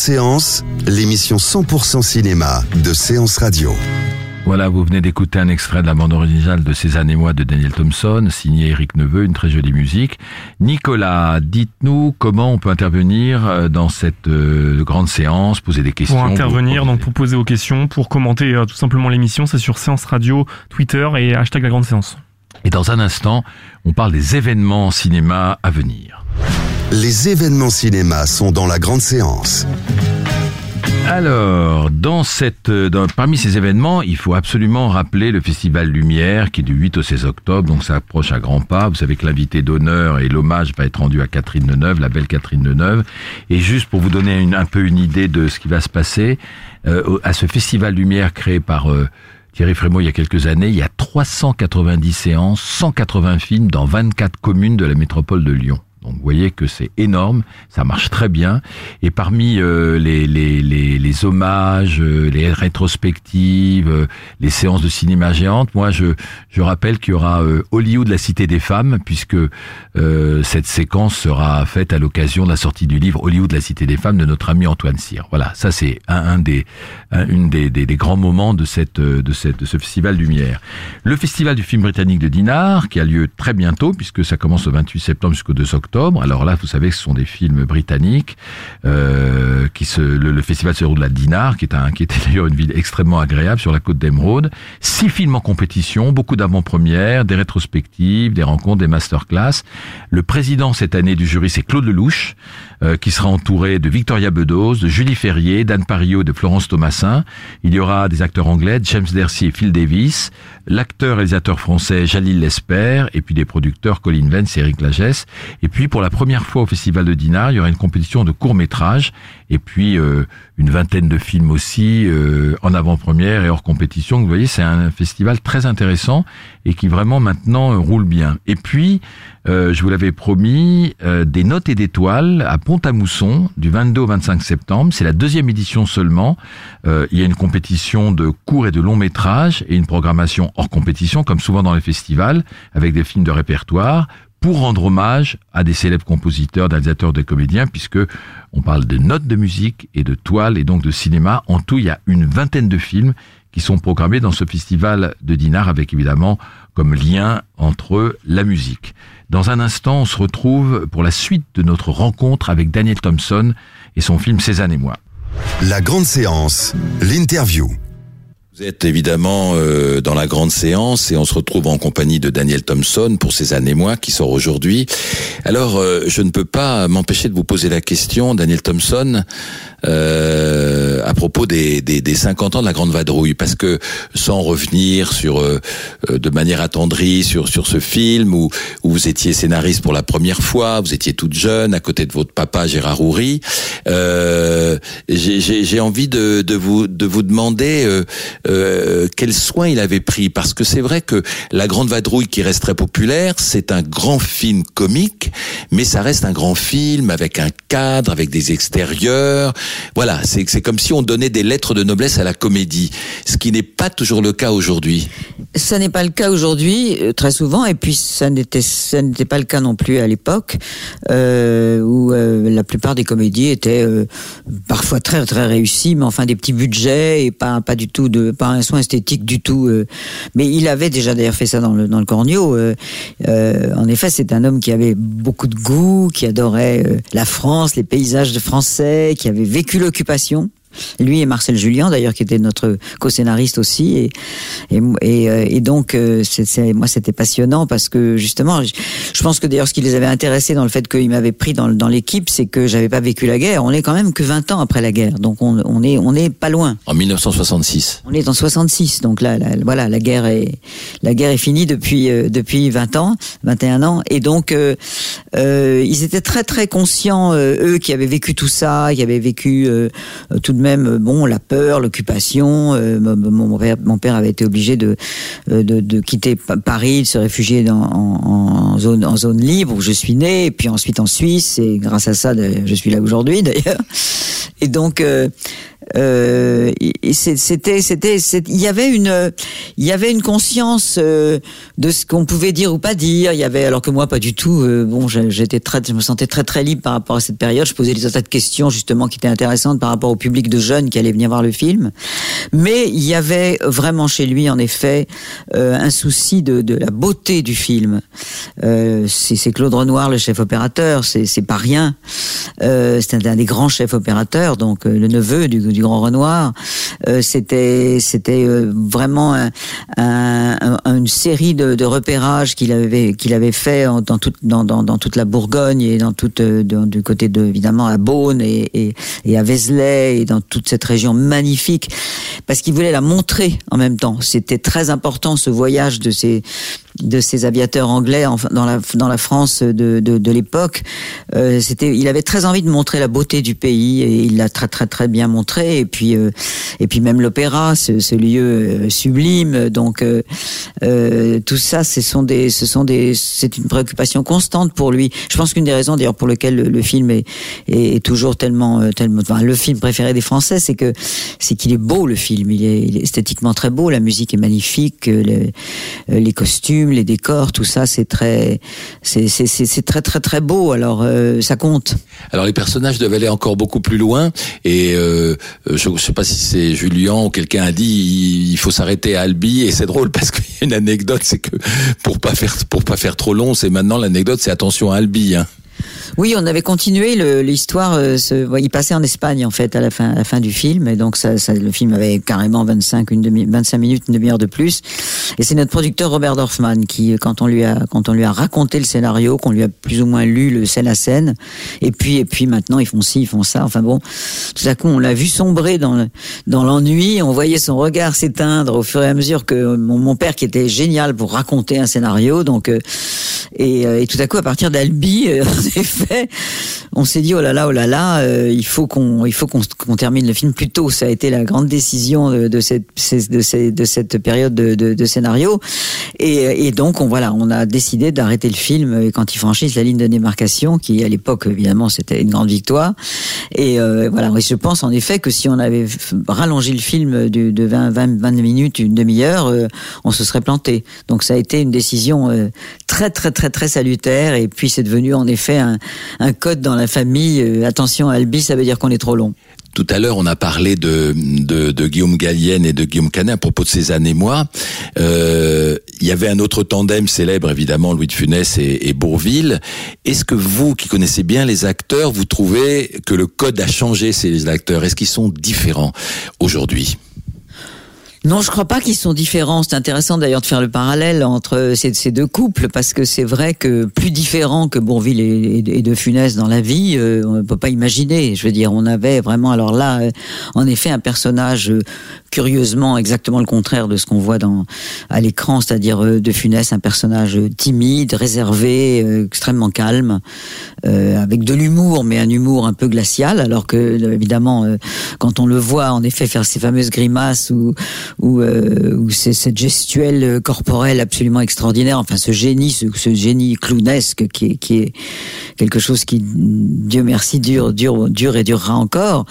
Séance, l'émission 100% cinéma de Séance Radio. Voilà, vous venez d'écouter un extrait de la bande originale de Cézanne et moi de Daniel Thompson, signé Eric Neveu, une très jolie musique. Nicolas, dites-nous comment on peut intervenir euh, dans cette euh, grande séance, poser des questions. Pour intervenir, vous- donc pour poser vos questions, pour commenter euh, tout simplement l'émission, c'est sur Séance Radio, Twitter et hashtag la grande séance. Et dans un instant, on parle des événements cinéma à venir. Les événements cinéma sont dans la grande séance. Alors, dans cette, euh, parmi ces événements, il faut absolument rappeler le Festival Lumière qui est du 8 au 16 octobre, donc ça approche à grands pas. Vous savez que l'invité d'honneur et l'hommage va être rendu à Catherine Deneuve, la belle Catherine Deneuve. Et juste pour vous donner un peu une idée de ce qui va se passer, euh, à ce Festival Lumière créé par euh, Thierry Frémaux il y a quelques années, il y a 390 séances, 180 films dans 24 communes de la métropole de Lyon. Donc vous voyez que c'est énorme, ça marche très bien. Et parmi euh, les, les, les, les hommages, euh, les rétrospectives, euh, les séances de cinéma géantes, moi je, je rappelle qu'il y aura euh, Hollywood, la cité des femmes, puisque cette séquence sera faite à l'occasion de la sortie du livre Hollywood, la cité des femmes de notre ami Antoine Cyr. Voilà, ça c'est un, un des, un- une des, des, des grands moments de cette, de cette, de ce festival Lumière. Le festival du film britannique de Dinard, qui a lieu très bientôt, puisque ça commence le 28 septembre jusqu'au 2 octobre. Alors là, vous savez ce sont des films britanniques. Euh, qui se, le, le festival se déroule à Dinard, qui est un, qui était d'ailleurs une ville extrêmement agréable sur la côte d'Emeraude. Six films en compétition, beaucoup d'avant-premières, des rétrospectives, des rencontres, des masterclass. Le président cette année du jury, c'est Claude Lelouch, euh, qui sera entouré de Victoria Bedos, de Julie Ferrier, d'Anne Parillo et de Florence Thomasin. Il y aura des acteurs anglais, James Dercy et Phil Davis, l'acteur réalisateur français Jalil Lesper, et puis des producteurs Colin Vance et Eric Lagesse. Et puis pour la première fois au Festival de Dinard, il y aura une compétition de courts-métrages, et puis euh, une vingtaine de films aussi euh, en avant-première et hors compétition. Vous voyez, c'est un festival très intéressant et qui vraiment maintenant euh, roule bien. Et puis, euh, je vous l'avais promis, euh, des notes et d'étoiles à Pont-à-Mousson du 22 au 25 septembre. C'est la deuxième édition seulement. Euh, il y a une compétition de courts et de longs métrages et une programmation hors compétition, comme souvent dans les festivals, avec des films de répertoire pour rendre hommage à des célèbres compositeurs, réalisateurs, de comédiens, puisque on parle de notes de musique et de toiles et donc de cinéma. En tout, il y a une vingtaine de films qui sont programmés dans ce festival de Dinard, avec évidemment comme lien entre eux la musique. Dans un instant, on se retrouve pour la suite de notre rencontre avec Daniel Thompson et son film Cézanne et moi. La grande séance, l'interview. Vous êtes évidemment euh, dans la grande séance et on se retrouve en compagnie de Daniel Thompson pour ces années mois qui sort aujourd'hui. Alors, euh, je ne peux pas m'empêcher de vous poser la question, Daniel Thompson, euh, à propos des, des, des 50 ans de la Grande Vadrouille, parce que sans revenir sur euh, euh, de manière attendrie sur sur ce film où où vous étiez scénariste pour la première fois, vous étiez toute jeune à côté de votre papa Gérard Houry, euh, j'ai- j'ai envie de, de vous de vous demander euh, euh, quel soin il avait pris, parce que c'est vrai que La Grande Vadrouille, qui reste très populaire, c'est un grand film comique, mais ça reste un grand film avec un cadre, avec des extérieurs. Voilà, c'est comme si on donnait des lettres de noblesse à la comédie, ce qui n'est pas toujours le cas aujourd'hui. Ça n'est pas le cas aujourd'hui, euh, très souvent, et puis ça n'était pas le cas non plus à l'époque, euh, où euh, la plupart des comédies étaient euh, parfois très très réussies, mais enfin des petits budgets et pas pas du tout de pas un soin esthétique du tout. euh. mais il avait déjà d'ailleurs fait ça dans le dans le Cornio. euh, euh, en effet, c'est un homme qui avait beaucoup de goût, qui adorait euh, la France, les paysages français, qui avait vécu l'occupation. Lui et Marcel Julien, d'ailleurs, qui était notre co-scénariste aussi. Et, et, et, euh, et donc, euh, moi, c'était passionnant parce que, justement, je, je pense que d'ailleurs, ce qui les avait intéressés dans le fait qu'ils m'avaient pris dans, dans l'équipe, c'est que j'avais pas vécu la guerre. On est quand même que 20 ans après la guerre. Donc, on, on est, on est pas loin. En 1966. On est en 66, donc là, là, voilà, la guerre est la guerre est finie depuis euh, depuis 20 ans, 21 ans, et donc euh, euh, ils étaient très très conscients, eux qui avaient vécu tout ça, qui avaient vécu tout même, euh, bon, la peur, l'occupation. euh, mon, père, avait été obligé de euh, de, quitter Pa- Paris, de se réfugier en, zone en zone libre où je suis né, et puis ensuite en Suisse, et grâce à ça, je suis là aujourd'hui d'ailleurs. Et donc, Euh, c'était, c'était, il y avait une, il y avait une conscience euh, de ce qu'on pouvait dire ou pas dire. Il y avait, alors que moi, pas du tout. Euh, bon, j'étais très, je me sentais très très libre par rapport à cette période. Je posais des tas de questions justement qui étaient intéressantes par rapport au public de jeunes qui allaient venir voir le film. Mais il y avait vraiment chez lui, en effet, un souci de, de, la beauté du film. c'est Claude Renoir, le chef opérateur. C'est pas rien. C'est un, des grands chefs opérateurs, donc le neveu du, du Grand Renoir. Euh, c'était c'était euh, vraiment une série de, repérages qu'il avait qu'il avait fait dans toute dans, dans, toute la Bourgogne et dans toute euh, du côté de évidemment à Beaune et, et, à Vézelay et dans toute cette région magnifique parce qu'il voulait la montrer en même temps. C'était très important ce voyage de ces de ces aviateurs anglais dans la dans la France de de, de l'époque. c'était il avait très envie de montrer la beauté du pays et il l'a très très très bien montré et puis euh, et puis même l'opéra, ce, ce, lieu euh, sublime. Donc euh, tout ça, ce sont des, ce sont des, c'est une préoccupation constante pour lui. Je pense qu'une des raisons d'ailleurs pour lesquelles le, film est, est, toujours tellement, tellement, enfin, le film préféré des Français, c'est que c'est qu'il est beau le film. Il est, il est, esthétiquement très beau. La musique est magnifique. Les, les costumes, les décors, tout ça, c'est très, c'est, c'est, c'est très très très beau. Alors ça compte. Alors les personnages doivent aller encore beaucoup plus loin et euh, je ne sais pas si c'est Julien ou quelqu'un a dit il faut s'arrêter à Albi et c'est drôle parce qu'il y a une anecdote c'est que pour pas faire pour pas faire trop long c'est maintenant l'anecdote c'est attention à Albi hein. Oui, on avait continué l'histoire. Euh, il passait en Espagne en fait à la fin, à la fin du film, et donc ça, ça, le film avait carrément 25, une demi, 25 minutes, une demi-heure de plus. Et c'est notre producteur Robert Dorfman qui, quand on lui a, quand on lui a raconté le scénario, qu'on lui a plus ou moins lu le scène à scène, et puis et puis maintenant ils font ci, ils font ça. Enfin bon, tout à coup on l'a vu sombrer dans dans l'ennui. On voyait son regard s'éteindre au fur et à mesure que mon, mon, père qui était génial pour raconter un scénario, donc euh, et, euh, et tout à coup à partir d'Albi, effet on s'est dit oh là là oh là là, euh, il faut qu'on il faut qu'on termine le film plus tôt. Ça a été la grande décision de, cette de, de cette période de, scénario. Et, et, donc on voilà, on a décidé d'arrêter le film quand ils franchissent la ligne de démarcation, qui à l'époque évidemment c'était une grande victoire. Et euh, voilà, je pense en effet que si on avait rallongé le film de, de 20, 20, 20 minutes, une demi-heure, euh, on se serait planté. Donc ça a été une décision très très très très salutaire. Et puis c'est devenu en effet un, code dans la famille. Euh, attention, Albi, ça veut dire qu'on est trop long. Tout à l'heure, on a parlé de, de, Guillaume Gallienne et de Guillaume Canet à propos de ces années moi. Euh, il y avait un autre tandem célèbre, évidemment, Louis de Funès et, et Bourville. Est-ce que vous, qui connaissez bien les acteurs, vous trouvez que le code a changé ces acteurs? Est-ce qu'ils sont différents aujourd'hui? Non, je crois pas qu'ils sont différents. C'est intéressant d'ailleurs de faire le parallèle entre ces, deux couples parce que c'est vrai que plus différents que Bourville et, De Funès dans la vie, euh, on ne peut pas imaginer. Je veux dire, on avait vraiment alors là, euh, en effet, un personnage euh, curieusement exactement le contraire de ce qu'on voit dans à l'écran, c'est-à-dire De Funès, un personnage timide, réservé, extrêmement calme, avec de l'humour, mais un humour un peu glacial, alors que évidemment, quand on le voit en effet faire ces fameuses grimaces ou où, euh, c'est cette gestuelle corporelle absolument extraordinaire, enfin ce génie, ce, ce génie clownesque qui est, qui est quelque chose qui, Dieu merci, dure, dure, dure et durera encore.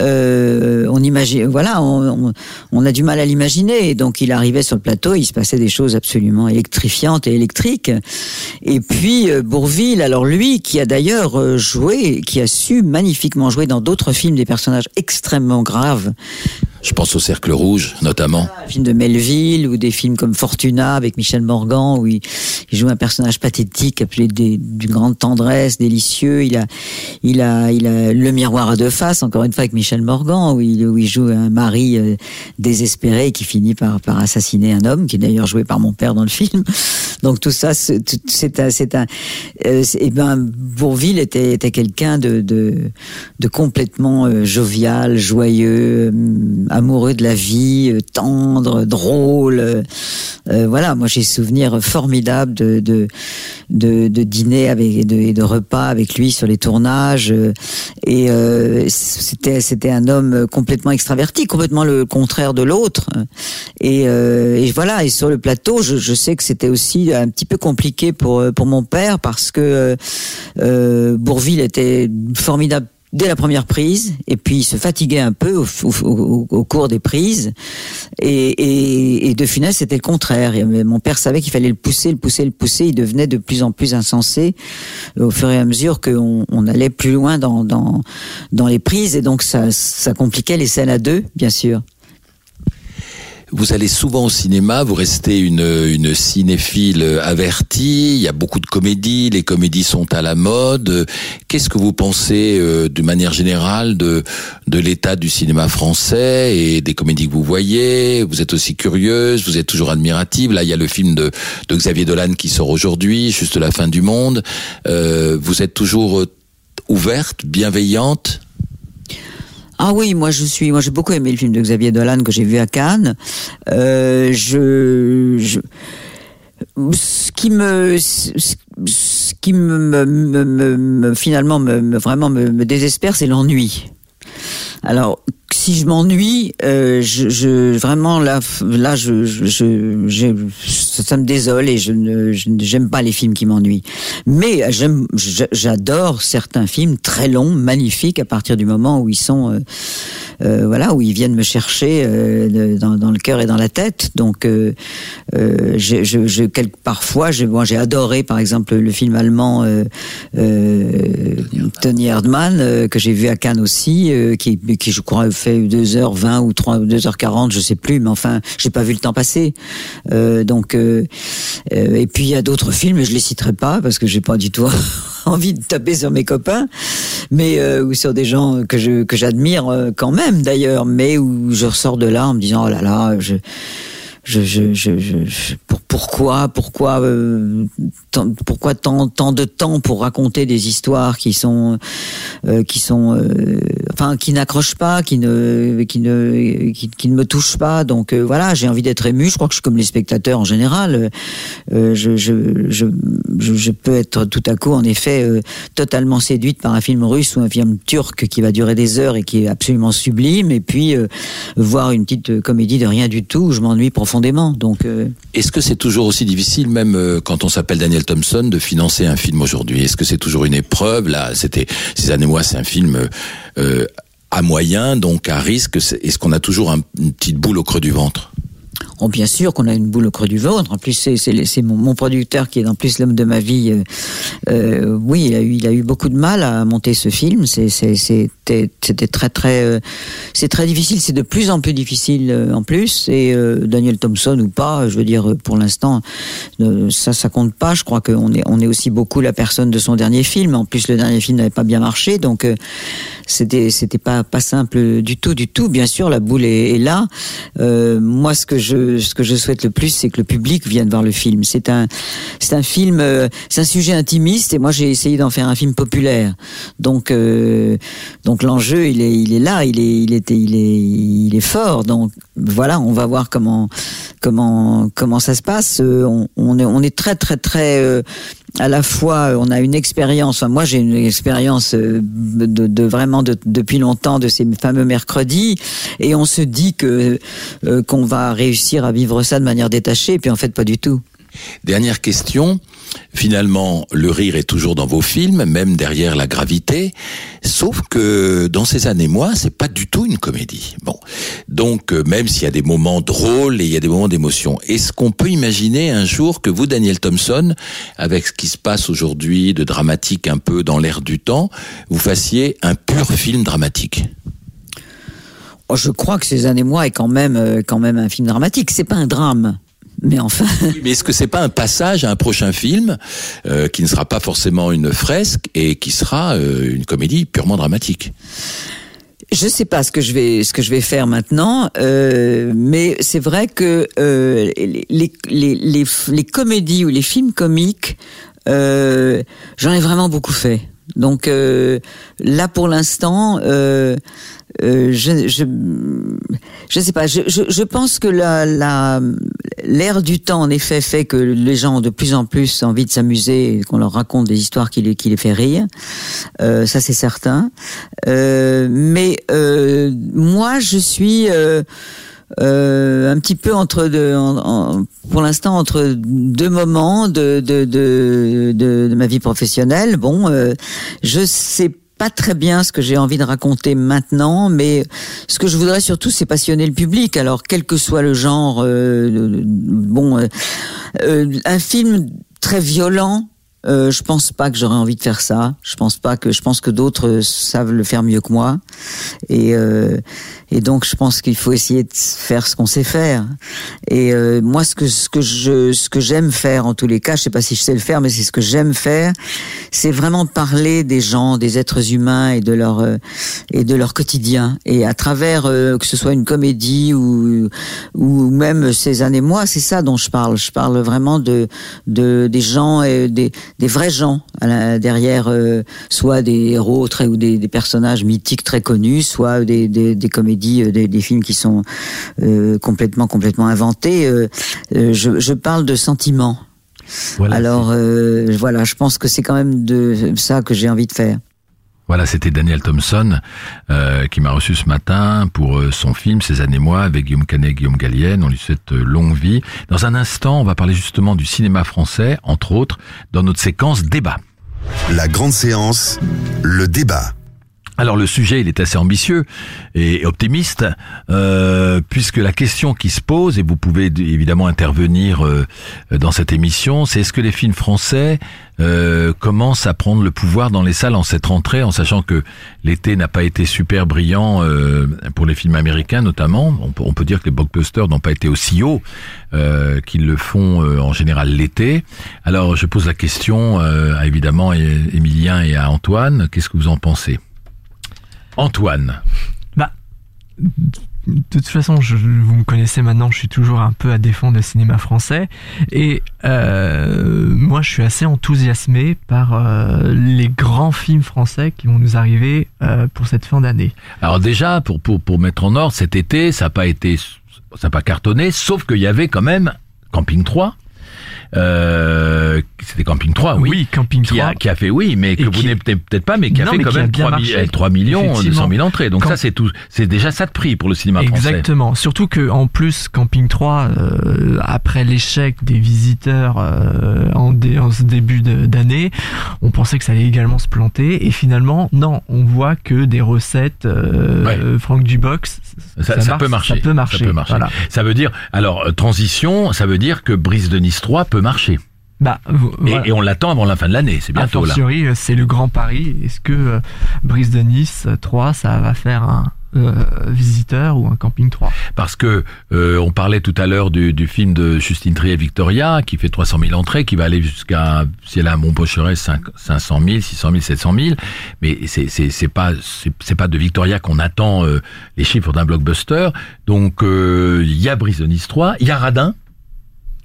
Euh, on imagine, voilà, on, on, a du mal à l'imaginer. Donc il arrivait sur le plateau, il se passait des choses absolument électrifiantes et électriques. Et puis euh, Bourville, alors lui, qui a d'ailleurs euh, joué, qui a su magnifiquement jouer dans d'autres films des personnages extrêmement graves. Je pense au Cercle Rouge, notamment. Des films de Melville ou des films comme Fortuna avec Michel Morgan, où il, joue un personnage pathétique appelé d'une grande tendresse, délicieux. Il a, il a, il a Le Miroir à deux faces, encore une fois avec Michel Morgan, où il, joue un mari euh, désespéré qui finit par, assassiner un homme, qui est d'ailleurs joué par mon père dans le film. Donc tout ça, c'est un, c'est un, euh, et ben Bourville était, quelqu'un de, de, de complètement euh, jovial, joyeux amoureux de la vie, euh, tendre, drôle. Euh, euh, voilà, moi j'ai souvenir formidable de de, de, de dîner avec et de, repas avec lui sur les tournages. et c'était c'était un homme complètement extraverti, complètement le contraire de l'autre. Et, et, voilà. Et sur le plateau, je, je sais que c'était aussi un petit peu compliqué pour pour mon père parce que Bourville était formidable dès la première prise, et puis il se fatiguait un peu au, au, au cours des prises. Et, et, et De Funès, c'était le contraire. Mon père savait qu'il fallait le pousser, le pousser, le pousser. Il devenait de plus en plus insensé au fur et à mesure qu'on on allait plus loin dans, dans, dans les prises, et donc ça, ça compliquait les scènes à deux, bien sûr. Vous allez souvent au cinéma, vous restez une, une cinéphile avertie, il y a beaucoup de comédies, les comédies sont à la mode. Qu'est-ce que vous pensez euh, de manière générale de, de l'état du cinéma français et des comédies que vous voyez? Vous êtes aussi curieuse, vous êtes toujours admirative. Là, il y a le film de, de Xavier Dolan qui sort aujourd'hui, juste la fin du monde. Euh, vous êtes toujours ouverte, bienveillante? Ah oui, moi je suis, moi j'ai beaucoup aimé le film de Xavier Dolan que j'ai vu à Cannes. Euh, je, je, ce qui me, ce qui me, me, me finalement me, vraiment me désespère, c'est l'ennui. Alors si je m'ennuie, euh, je, vraiment là, là, ça me désole et je ne, j'aime pas les films qui m'ennuient. Mais j'adore certains films très longs, magnifiques, à partir du moment où ils sont, euh, euh, voilà, où ils viennent me chercher dans, le cœur et dans la tête. Donc, parfois, j'ai, adoré, par exemple, le film allemand Tony Erdmann que j'ai vu à Cannes aussi, qui je crois fait 2h20 ou 3 2h40, je sais plus, mais enfin, j'ai pas vu le temps passer. Euh, donc euh, euh, et puis il y a d'autres films, je les citerai pas parce que j'ai pas du tout envie de taper sur mes copains, mais euh, ou sur des gens que je que j'admire euh, quand même d'ailleurs, mais où je ressors de là en me disant oh là là, je je, je, je, je pour, pourquoi, pourquoi, euh, tant, pourquoi tant, tant de temps pour raconter des histoires qui sont, euh, qui sont, euh, enfin, qui n'accrochent pas, qui ne, qui ne, qui, ne me touchent pas. Donc euh, voilà, j'ai envie d'être ému. Je crois que je suis comme les spectateurs en général. Euh, je, je, je, je, peux être tout à coup, en effet, totalement séduite par un film russe ou un film turc qui va durer des heures et qui est absolument sublime, et puis voir une petite comédie de rien du tout, je m'ennuie profondément euh, est-ce que c'est toujours aussi difficile, même euh, quand on s'appelle Daniel Thompson, de financer un film aujourd'hui? Est-ce que c'est toujours une épreuve? Là, c'était ces années moi, c'est un film euh, à moyen, donc à risque. Est-ce qu'on a toujours une petite boule au creux du ventre? Oh, bien sûr qu'on a une boule au creux du ventre. En plus, c'est mon, mon, producteur qui est en plus l'homme de ma vie. Euh, euh, oui, il a, eu, il a eu beaucoup de mal à monter ce film. C'était très très, euh, c'est très difficile. C'est de plus en plus difficile en plus. Et Daniel Thompson ou pas, je veux dire, pour l'instant, ça, ça compte pas. Je crois qu'on est, on est aussi beaucoup la personne de son dernier film. En plus, le dernier film n'avait pas bien marché, donc c'était, c'était pas pas simple du tout, du tout. Bien sûr, la boule est, est là. moi, ce que je ce que je souhaite le plus, c'est que le public vienne voir le film. C'est un, c'est un film, euh, c'est un sujet intimiste, et moi j'ai essayé d'en faire un film populaire. Donc, euh, donc l'enjeu, il est, il est là, il est, il était, il est, il est fort. Donc voilà, on va voir comment, comment, comment ça se passe. Euh, on, on est, on est très, très, très à la fois on a une expérience, enfin moi j'ai une expérience de, de, vraiment de, depuis longtemps de ces fameux mercredis et on se dit que qu'on va réussir à vivre ça de manière détachée, et puis en fait pas du tout. Dernière question. Finalement, le rire est toujours dans vos films, même derrière la gravité. Sauf que dans ces années-moi, c'est pas du tout une comédie. Bon, donc euh, même s'il y a des moments drôles et il y a des moments d'émotion, est-ce qu'on peut imaginer un jour que vous, Daniel Thompson, avec ce qui se passe aujourd'hui de dramatique un peu dans l'air du temps, vous fassiez un pur film dramatique? Oh, je crois que ces années-moi est quand même, euh, quand même un film dramatique. C'est pas un drame. Mais enfin. mais est-ce que c'est pas un passage à un prochain film euh, qui ne sera pas forcément une fresque et qui sera euh, une comédie purement dramatique? Je sais pas ce que je vais ce que je vais faire maintenant, mais c'est vrai que les, les, les, les, comédies ou les films comiques, j'en ai vraiment beaucoup fait. Donc là pour l'instant, euh, je, je je sais pas. Je, je, je pense que la la l'ère du temps en effet fait que les gens ont de plus en plus envie de s'amuser qu'on leur raconte des histoires qui les qui les fait rire. Euh, ça c'est certain. Euh, mais euh, moi je suis euh, un petit peu entre deux, pour l'instant entre deux moments de de, de, de, de ma vie professionnelle. Bon, euh, je sais pas très bien ce que j'ai envie de raconter maintenant, mais ce que je voudrais surtout, c'est passionner le public. Alors, quel que soit le genre, euh, bon, euh, euh, un film très violent, euh, je pense pas que j'aurais envie de faire ça. Je pense pas que je pense que d'autres savent le faire mieux que moi. Et euh, et donc je pense qu'il faut essayer de faire ce qu'on sait faire. Et euh, moi ce que ce que je ce que j'aime faire en tous les cas, je sais pas si je sais le faire, mais c'est ce que j'aime faire, c'est vraiment parler des gens, des êtres humains et de leur euh, et de leur quotidien. Et à travers euh, que ce soit une comédie ou ou même ces années moi, c'est ça dont je parle. Je parle vraiment de de des gens et des des vrais gens à la- derrière, euh, soit des héros très ou des, des personnages mythiques très connus, soit des, des, des comédies, euh, des, des films qui sont euh, complètement complètement inventés. Euh, euh, je, je parle de sentiments. Voilà, Alors euh, voilà, je pense que c'est quand même de ça que j'ai envie de faire. Voilà, c'était Daniel Thompson euh, qui m'a reçu ce matin pour euh, son film Ces années-moi avec Guillaume Canet et Guillaume Gallienne. On lui souhaite euh, longue vie. Dans un instant, on va parler justement du cinéma français, entre autres, dans notre séquence débat. La grande séance, le débat. Alors le sujet, il est assez ambitieux et optimiste, euh, puisque la question qui se pose, et vous pouvez évidemment intervenir euh, dans cette émission, c'est est-ce que les films français euh, commencent à prendre le pouvoir dans les salles en cette rentrée, en sachant que l'été n'a pas été super brillant pour les films américains notamment? On peut, on peut dire que les blockbusters n'ont pas été aussi hauts qu'ils le font en général l'été. Alors je pose la question à évidemment Émilien et à Antoine, qu'est-ce que vous en pensez? Antoine. de toute façon, je, vous me connaissez maintenant, je suis toujours un peu à défendre le cinéma français. Et euh, moi, je suis assez enthousiasmé par euh, les grands films français qui vont nous arriver euh, pour cette fin d'année. Alors déjà, pour, pour, pour mettre en ordre, cet été, ça n'a pas été, ça n'a pas cartonné, sauf qu'il y avait quand même Camping 3. Euh, c'était Camping 3, oui. Camping qui 3. A, qui a fait, oui, mais que Et vous n'êtes peut-être pas, mais qui a Non, fait quand même bien 3, marché. 3 millions Effectivement. 200 000 entrées. Donc ça, c'est tout, c'est déjà ça de prix pour le cinéma français. Exactement. Surtout que en plus, Camping 3, euh, après l'échec des visiteurs euh, en, dé- en ce début d'année, on pensait que ça allait également se planter. Et finalement, non, on voit que des recettes euh, Ouais. Franck Dubox, Ça, ça marche, peut marcher. Ça peut marcher. Ça peut marcher. Voilà. Ça veut dire, alors, transition, ça veut dire que Brise de Nice 3 peut marcher. Bah, Et, voilà. et on l'attend avant la fin de l'année, c'est bientôt là. euh, c'est le grand pari. Est-ce que euh, Brise de Nice euh, 3, ça va faire un euh, visiteur ou un camping 3 Parce que euh, on parlait tout à l'heure du, du film de Justine Trier Victoria qui fait 300 000 entrées, qui va aller jusqu'à si elle a un bon pocheret 5, 500 000, 600 000, 700 000. Mais c'est c'est pas c'est pas de Victoria qu'on attend euh, les chiffres d'un blockbuster. Donc il y a Brise de Nice 3, il y a Radin,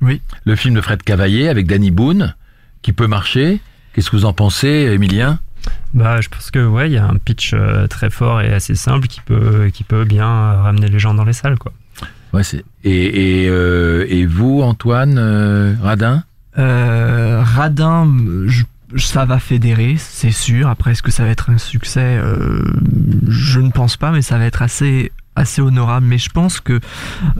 Oui. le film de Fred Cavaillé avec Danny Boone qui peut marcher. Qu'est-ce que vous en pensez, Emilien Bah, je pense que ouais, il y a un pitch euh, très fort et assez simple qui peut qui peut bien euh, ramener les gens dans les salles, quoi. Ouais, c'est et et, euh, et vous, Antoine euh, Radin? Euh, Radin, je- ça va fédérer, c'est sûr. Après, est-ce que ça va être un succès? Euh, Je ne pense pas, mais ça va être assez assez honorable. Mais je pense que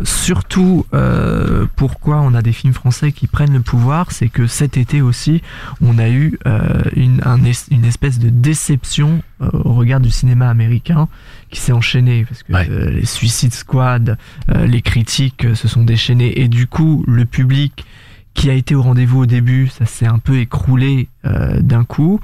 surtout, euh, pourquoi on a des films français qui prennent le pouvoir, c'est que cet été aussi, on a eu euh, une, un es- une espèce de déception euh, au regard du cinéma américain qui s'est enchaîné parce que Ouais. les Suicide Squad, les critiques se sont déchaînées et du coup le public qui a été au rendez-vous au début, ça s'est un peu écroulé euh, d'un coup.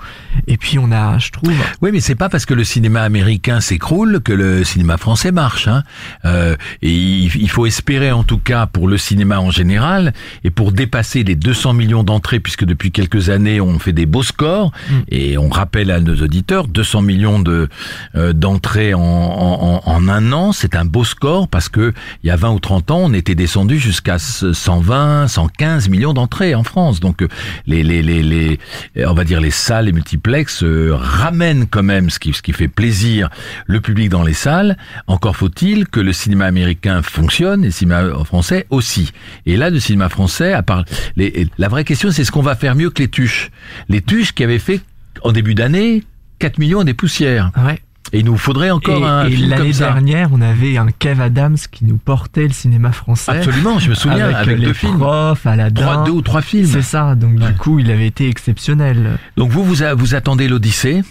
Et puis on a, je trouve, Oui, mais c'est pas parce que le cinéma américain s'écroule que le cinéma français marche. Hein. Euh, et il, faut espérer, en tout cas, pour le cinéma en général, et pour dépasser les 200 millions d'entrées, puisque depuis quelques années, on fait des beaux scores, Mm. et on rappelle à nos auditeurs, 200 millions de euh, d'entrées en, en, en- en un an, c'est un beau score, parce que il y a 20 ou 30 ans, on était descendu jusqu'à 120, 115 millions d'entrées en France. Donc, euh, les, les, les, les, euh, on va dire les salles, les multiplex euh, ramènent quand même ce qui, ce qui fait plaisir le public dans les salles. Encore faut-il que le cinéma américain fonctionne et le cinéma français aussi. Et là, le cinéma français, à part les, la vraie question, c'est ce qu'on va faire mieux que les tuches. Les tuches qui avaient fait en début d'année 4 millions des poussières. ouais. Et il nous faudrait encore et, un et film l'année dernière, on avait un Kev Adams qui nous portait le cinéma français. Absolument, je me souviens, avec, avec, les deux films. profs, Aladdin. Trois, deux ou trois films. C'est ça, donc Ouais. du coup, il avait été exceptionnel. Donc vous, vous, vous attendez l'Odyssée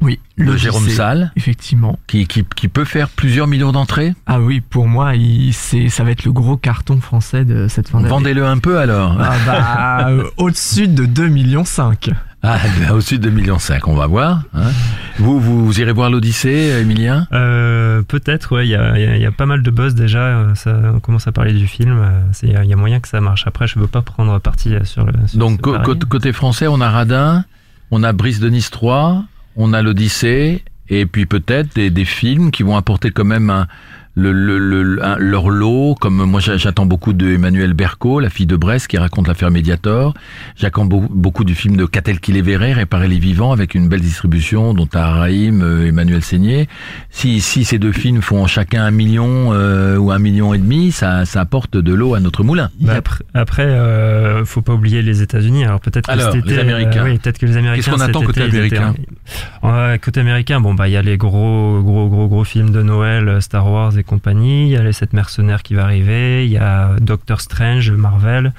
Oui, l'Odyssée, Jérôme Salle, Effectivement. qui, qui, qui peut faire plusieurs millions d'entrées. Ah oui, pour moi, c'est, ça va être le gros carton français de cette fin d'année. Vendez-le un peu alors. Ah bah, au-dessus de 2 millions 5. Ah, ben, au-dessus de 2,5 millions, on va voir. hein. Vous, vous, vous irez voir l'Odyssée, Emilien Euh, Peut-être, ouais, il y a, il y a- il y a pas mal de buzz déjà. euh, Ça, on commence à parler du film. euh, Il y, a- moyen que ça marche. Après, je veux pas prendre parti sur le. sur Donc côté, côté français, on a Radin, on a Brice de Nice 3, on a l'Odyssée, et puis peut-être des, des films qui vont apporter quand même un, le, le, le- un- leur lot, comme moi j'a- j'attends beaucoup de Emmanuel Berco, la fille de Brest, qui raconte l'affaire Mediator. J'attends beau- beaucoup du film de Catel qui les verrait, Réparer les vivants, avec une belle distribution, dont Rahim, euh, Emmanuel Seigné. Si, si ces deux films font chacun un million euh, ou un million et demi, ça, ça apporte de l'eau à notre moulin. Bah, après, après euh, faut pas oublier les États-Unis. Alors peut-être que cet été, les Américains. euh, oui, peut-être que les Américains. Qu'est-ce qu'on attend côté été, ils étaient- américain Euh, Côté américain, bon bah il y a les gros, gros, gros, gros films de Noël, euh, Star Wars et compagnie. Il y a les sept mercenaires qui va arriver. Il y a Doctor Strange, Marvel.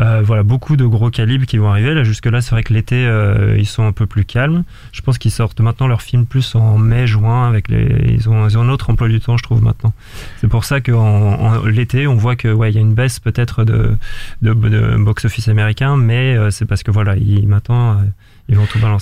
Euh, voilà, beaucoup de gros calibres qui vont arriver. Là, jusque là, c'est vrai que l'été, euh, ils sont un peu plus calmes. Je pense qu'ils sortent maintenant leurs films plus en mai, juin. Avec les, ils ont, ils ont un autre emploi du temps, je trouve maintenant. C'est pour ça qu'en en, l'été, on voit que ouais, il y a une baisse peut-être de, de, de box-office américain, mais euh, c'est parce que voilà, ils, maintenant,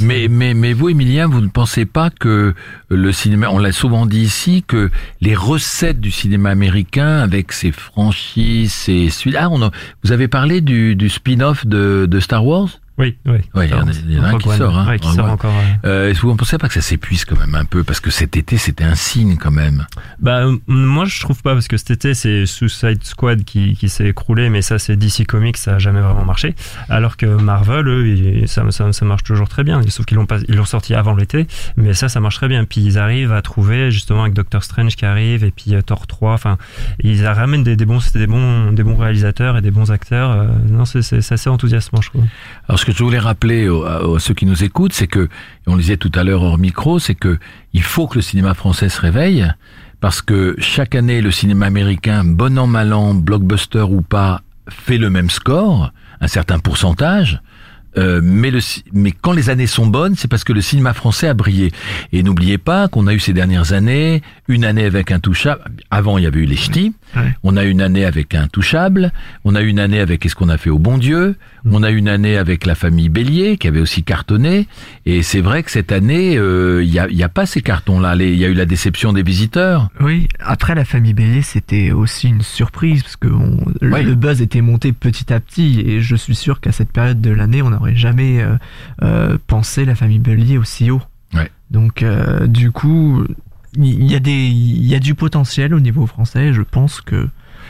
Mais, mais, mais vous, Emilien, vous ne pensez pas que le cinéma, on l'a souvent dit ici, que les recettes du cinéma américain, avec ses franchises, ses. Ah, on a- vous avez parlé du, du spin-off de, de Star Wars? Oui, oui. Ouais, il y en a- il y en a un qui One, sort. Hein, ouais, qui sort encore. Euh, Est-ce que vous ne pensez pas que ça s'épuise quand même un peu Parce que cet été, c'était un signe quand même? Bah, moi, je trouve pas, parce que cet été, c'est Suicide Squad qui, qui s'est écroulé, mais ça, c'est DC Comics, ça a jamais vraiment marché. Alors que Marvel, eux, ça, ça, ça marche toujours très bien. Sauf qu'ils l'ont pas, ils l'ont sorti avant l'été, mais ça, ça marche très bien. Puis ils arrivent à trouver, justement, avec Doctor Strange qui arrive, et puis euh, Thor 3, enfin, ils ramènent des, des bons, des bons, des bons réalisateurs et des bons acteurs. Euh, non, c'est, c'est, c'est assez enthousiasmant, je trouve. Alors, ce que je voulais rappeler aux, à- ceux qui nous écoutent, c'est que, on le disait tout à l'heure hors micro, c'est que il faut que le cinéma français se réveille, parce que chaque année, le cinéma américain, bon an, mal an, blockbuster ou pas, fait le même score, un certain pourcentage. Euh, mais, le, mais quand les années sont bonnes, c'est parce que le cinéma français a brillé. Et n'oubliez pas qu'on a eu ces dernières années, une année avec un touchable. Avant, il y avait eu les ch'tis. Ouais. On a une année avec un touchable. On a une année avec Qu'est-ce qu'on a fait au bon Dieu. On a une année avec la famille Bélier qui avait aussi cartonné. Et c'est vrai que cette année, euh, il n'y a, y a pas ces cartons-là. Il y a eu la déception des visiteurs. Oui, après la famille Bélier, c'était aussi une surprise parce que on- le- Oui. le buzz était monté petit à petit et je suis sûr qu'à cette période de l'année, on n'aurait jamais euh, euh, pensé la famille Bélier aussi haut. Ouais. Donc euh, du coup, il y a des, il y a du potentiel au niveau français. Je pense que.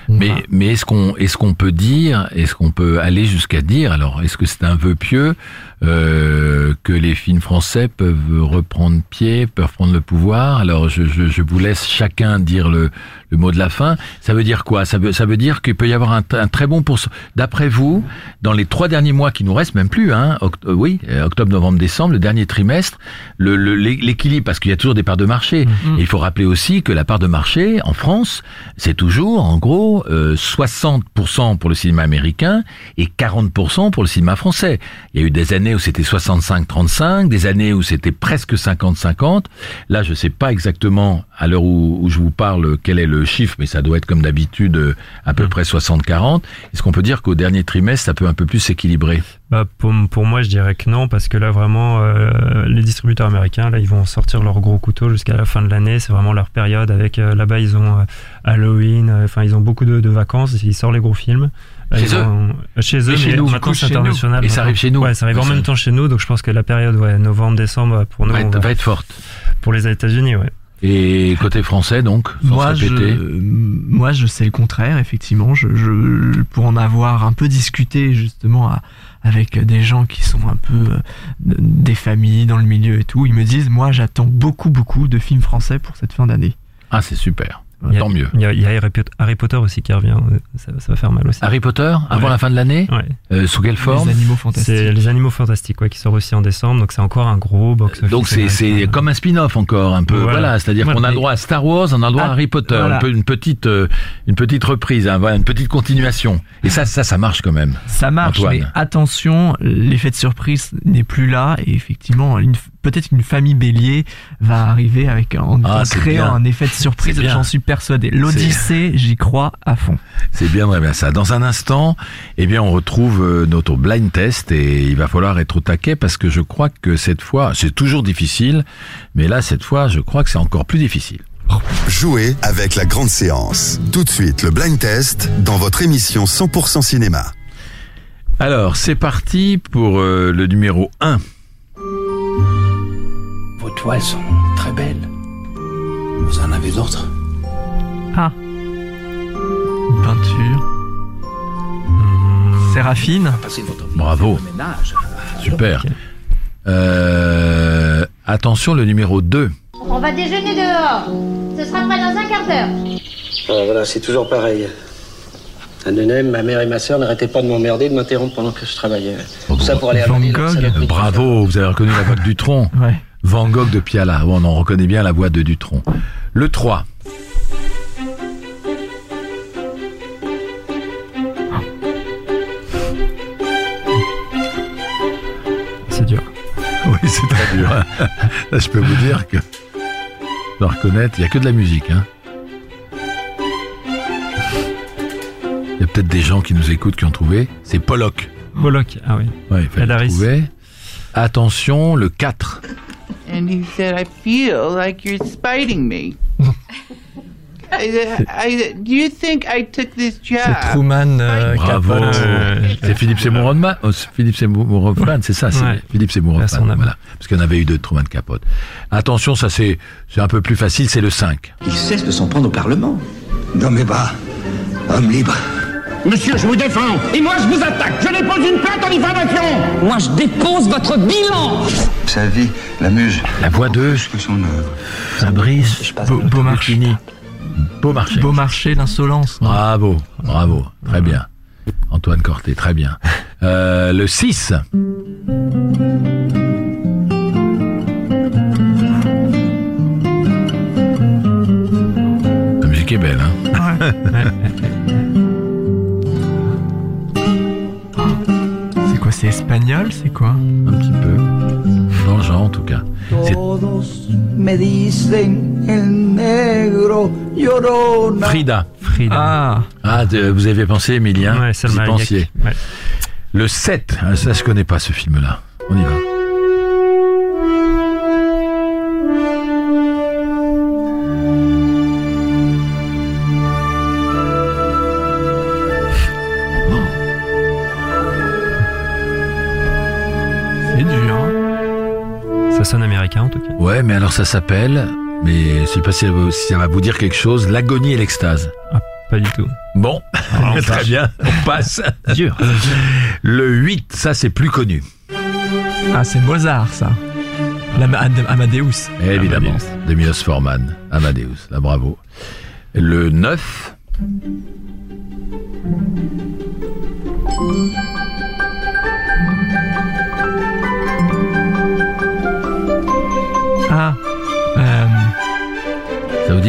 Mais, mais est-ce qu'on est-ce qu'on peut dire, est-ce qu'on peut aller jusqu'à dire, alors est-ce que c'est un vœu pieux euh, que les films français peuvent reprendre pied, peuvent prendre le pouvoir? Alors je, je, je vous laisse chacun dire le, le mot de la fin. Ça veut dire quoi? Ça veut ça veut dire qu'il peut y avoir un, un très bon pourcentage. D'après vous, dans les trois derniers mois qui nous restent, même plus, hein, oct- euh, oui, euh, octobre, novembre, décembre, le dernier trimestre, le le- l'équilibre, parce qu'il y a toujours des parts de marché. Mhm. Et il faut rappeler aussi que la part de marché en France, c'est toujours en gros euh, 60% pour le cinéma américain et 40% pour le cinéma français. Il y a eu des années où c'était 65-35, des années où c'était presque 50-50. Là, je sais pas exactement à l'heure où, où je vous parle quel est le chiffre, mais ça doit être comme d'habitude euh, à peu près 60-40. Est-ce qu'on peut dire qu'au dernier trimestre, ça peut un peu plus s'équilibrer? Bah, pour, pour moi, je dirais que non, parce que là, vraiment, euh, les distributeurs américains, là, ils vont sortir leur gros couteau jusqu'à la fin de l'année. C'est vraiment leur période. Avec euh, là-bas, ils ont euh, Halloween. euh, Enfin, ils ont beaucoup de, de vacances. Ils sortent les gros films. Chez eux Chez eux, Et chez mais nous, du maintenant coup, c'est chez nous. international. Et ça arrive chez nous. Ouais, ça arrive en même temps chez nous. Donc, je pense que la période, ouais, novembre-décembre, pour nous, va on être, va- va être forte. pour les États-Unis, ouais. Et côté français, donc, Moi je, moi, je sais le contraire, effectivement. Je, je, pour en avoir un peu discuté, justement, à- avec des gens qui sont un peu euh, des familles dans le milieu et tout, ils me disent, moi, j'attends beaucoup, beaucoup de films français pour cette fin d'année. Ah, c'est super. A- Tant mieux. Il y a, il y a Harry Pot- Harry Potter aussi qui revient. euh, Ça, ça va faire mal aussi. Harry Potter, avant Ouais. la fin de l'année Ouais. Euh, Sous quelle forme Les animaux fantastiques. C'est les animaux fantastiques, ouais, qui sort aussi en décembre. Donc c'est encore un gros box. Donc c'est c'est comme un spin-off encore un peu. Voilà, Voilà. c'est-à-dire Voilà. qu'on a le droit à Star Wars, on a le droit à Ah, Harry Potter, voilà. une petite euh, une petite reprise, hein, voilà, une petite continuation. Et ça ça ça marche quand même. Ça marche, Antoine. mais attention, l'effet de surprise n'est plus là et effectivement, une- peut-être qu'une famille Bélier va arriver avec en, Ah, en créant bien. un effet de surprise. J'en suis persuadé. L'Odyssée, j'y crois à fond. C'est bien très bien ça. Dans un instant, eh bien on retrouve euh, notre blind test et il va falloir être au taquet parce que je crois que cette fois, c'est toujours difficile, mais là cette fois, je crois que c'est encore plus difficile. Jouez avec la grande séance. Tout de suite, le blind test dans votre émission 100% cinéma. Alors, c'est parti pour euh, le numéro 1. Vos toiles sont très belles. Vous en avez d'autres? Ah, peinture. Séraphine. Votre vie Bravo. Super. Euh, attention, le numéro 2. On va déjeuner dehors. Ce sera prêt dans un quart d'heure. Ah, voilà, c'est toujours pareil. À Nenem, ma mère et ma sœur n'arrêtaient pas de m'emmerder, de m'interrompre pendant que je travaillais. Tout ça pour aller Van avaler leur Gogh. Bravo, vous avez reconnu la voix de Dutronc. Ouais. Van Gogh de Piala. On en reconnaît bien la voix de Dutronc. Le 3. Oui, c'est très dur. Là, je peux vous dire que je dois reconnaître, il n'y a que de la musique. Hein. Il y a peut-être des gens qui nous écoutent qui ont trouvé. C'est Pollock. Moloch, ah oui. Ouais, il fallait trouver. Attention, le 4. and he said, "I feel like you're spiting me." I, I, do you think I took this job? C'est Truman euh, Bravo. Capote. c'est Philippe Seymour Hoffman. Oh, c'est Philippe Seymour Hoffman, c'est ça, c'est Ouais. Philippe Seymour Hoffman. Voilà. Parce qu'il y en avait eu deux de Truman Capote. Attention, ça c'est, c'est un peu plus facile, c'est le 5. Il cesse de s'en prendre au Parlement. Non mais bas, homme libre. Monsieur, je vous défends. Et moi, je vous attaque. Je dépose une plainte en diffamation. Moi, je dépose votre bilan. Sa vie, la muse. La voix de Que son œuvre. Fabrice Beau- Beaumarchais. Beaumarchais. Beaumarchais, l'insolence. Bravo, bravo, très bien. Antoine Corté, très bien. Euh, le 6. La musique est belle, hein C'est quoi C'est espagnol C'est quoi? Un petit peu. Dans le genre, en tout cas. C'est Todos me dicen el negro llorona. Frida. Frida. Ah, Ah, de- vous avez pensé, Emilien? Ouais, Vous y pensiez. Ouais. Le 7. Ah, Ça, je connais pas ce film-là. On y va. En tout cas. Ouais, mais alors ça s'appelle, mais je sais pas si ça va- si ça va vous dire quelque chose, l'agonie et l'extase. Pas du tout. Bon, on très passe. bien, on passe. Dur. Le 8, ça c'est plus connu. Ah, c'est Mozart, ça. Amadeus. Évidemment, Amadeus. de Milos Forman, Amadeus, là bravo. Le 9,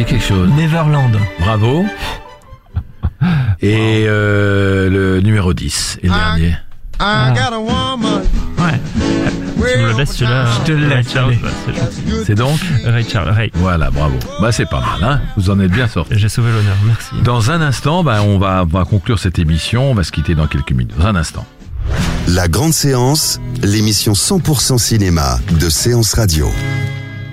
dit quelque chose Neverland. Bravo. Et euh, le numéro 10, et le dernier. Ah. Ouais, Tu me le laisses celui-là. Je te le laisse, Charles, bah, c'est donc Ray Charles, Ray. Voilà, bravo. Bah c'est pas mal, hein Vous en êtes bien sorti. J'ai sauvé l'honneur, merci. Dans un instant, bah, on, va, on va conclure cette émission, on va se quitter dans quelques minutes. Dans un instant. La grande séance, l'émission 100% cinéma de Séance Radio.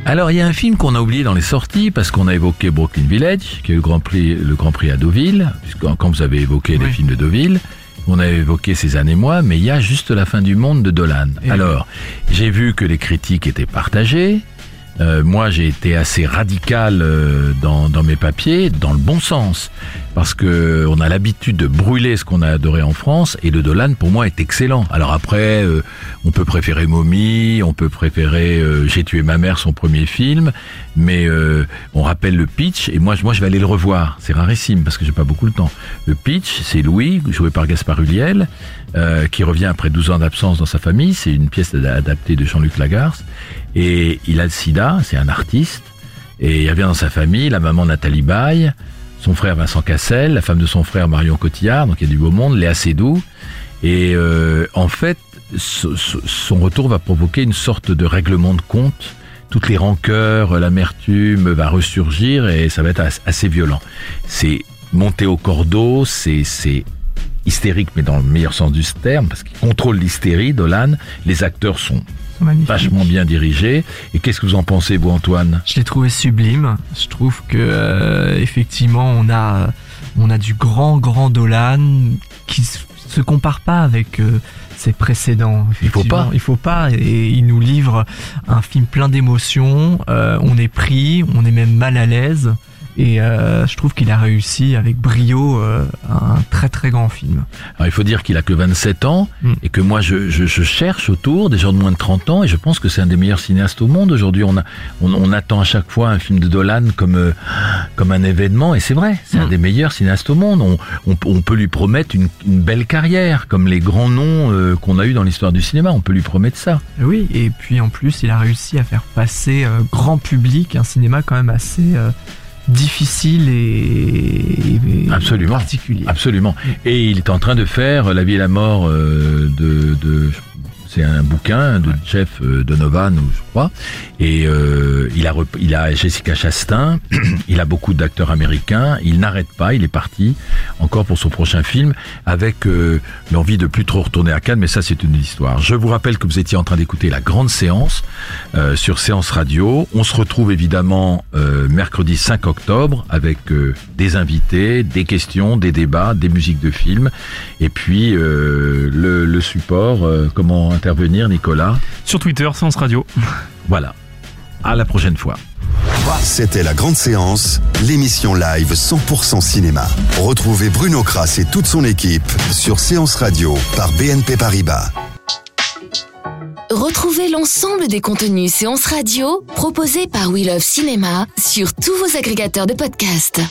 Alors, il y a un film qu'on a oublié dans les sorties parce qu'on a évoqué Brooklyn Village, qui est le Grand Prix, le Grand Prix à Deauville, puisque quand vous avez évoqué les films de Deauville, on a évoqué ces années mois, mais il y a juste la fin du monde de Dolan. Et Alors, j'ai vu que les critiques étaient partagées. Euh, moi, j'ai été assez radical euh, dans, mes papiers, dans le bon sens, parce que on a l'habitude de brûler ce qu'on a adoré en France, et le Dolan pour moi est excellent. Alors après, euh, on peut préférer Mommy, on peut préférer J'ai tué ma mère, son premier film, mais on rappelle le pitch, et moi, moi je vais aller le revoir. C'est rarissime parce que j'ai pas beaucoup le temps. Le pitch, c'est Louis, joué par Gaspard Ulliel, euh, qui revient après 12 ans d'absence dans sa famille. C'est une pièce adaptée de Jean-Luc Lagarce. Et il a le sida, c'est un artiste. Et il revient dans sa famille, la maman Nathalie Baye, son frère Vincent Cassel, la femme de son frère Marion Cotillard, donc il y a du beau monde, Léa Seydoux. Et euh, en fait, son retour va provoquer une sorte de règlement de compte. Toutes les rancœurs, l'amertume va ressurgir et ça va être as- assez violent. C'est monté au cordeau, c'est hystérique, mais dans le meilleur sens du terme, parce qu'il contrôle l'hystérie, Dolan. Les acteurs sont vachement bien dirigés. Et qu'est-ce que vous en pensez, vous, Antoine? Je l'ai trouvé sublime. Je trouve que euh, effectivement on a on a du grand grand Dolan qui se compare pas avec euh, ses précédents. Il faut pas. Il faut pas. Et il nous livre un film plein d'émotions. Euh, on est pris, on est même mal à l'aise. Et euh, je trouve qu'il a réussi avec brio euh, un très très grand film. Alors, il faut dire qu'il a que 27 ans et que moi, je, je, je cherche autour des gens de moins de 30 ans et je pense que c'est un des meilleurs cinéastes au monde. Aujourd'hui, on, a, on, on attend à chaque fois un film de Dolan comme, euh, comme un événement et c'est vrai, c'est un des meilleurs cinéastes au monde. On, on, on peut lui promettre une, une belle carrière comme les grands noms qu'on a eu dans l'histoire du cinéma. On peut lui promettre ça. Oui, et puis en plus, il a réussi à faire passer grand public un cinéma quand même assez difficile et, et Absolument. particulier. Absolument. Et il est en train de faire La vie et la mort euh, de, de c'est un bouquin de Jeff euh, Donovan, je crois. Et euh, il a il a Jessica Chastain, il a beaucoup d'acteurs américains. Il n'arrête pas, il est parti encore pour son prochain film avec euh, l'envie de plus trop retourner à Cannes. Mais ça, c'est une histoire. Je vous rappelle que vous étiez en train d'écouter la grande séance euh, sur Séance Radio. On se retrouve évidemment euh, mercredi 5 octobre avec euh, des invités, des questions, des débats, des musiques de films. Et puis euh, le, le support, euh, comment intervenir, Nicolas Sur Twitter, Séance Radio. Voilà. À la prochaine fois. C'était la grande séance, l'émission live 100% cinéma. Retrouvez Bruno Kras et toute son équipe sur Séance Radio par BNP Paribas. Retrouvez l'ensemble des contenus séances radio proposés par We Love Cinéma sur tous vos agrégateurs de podcasts.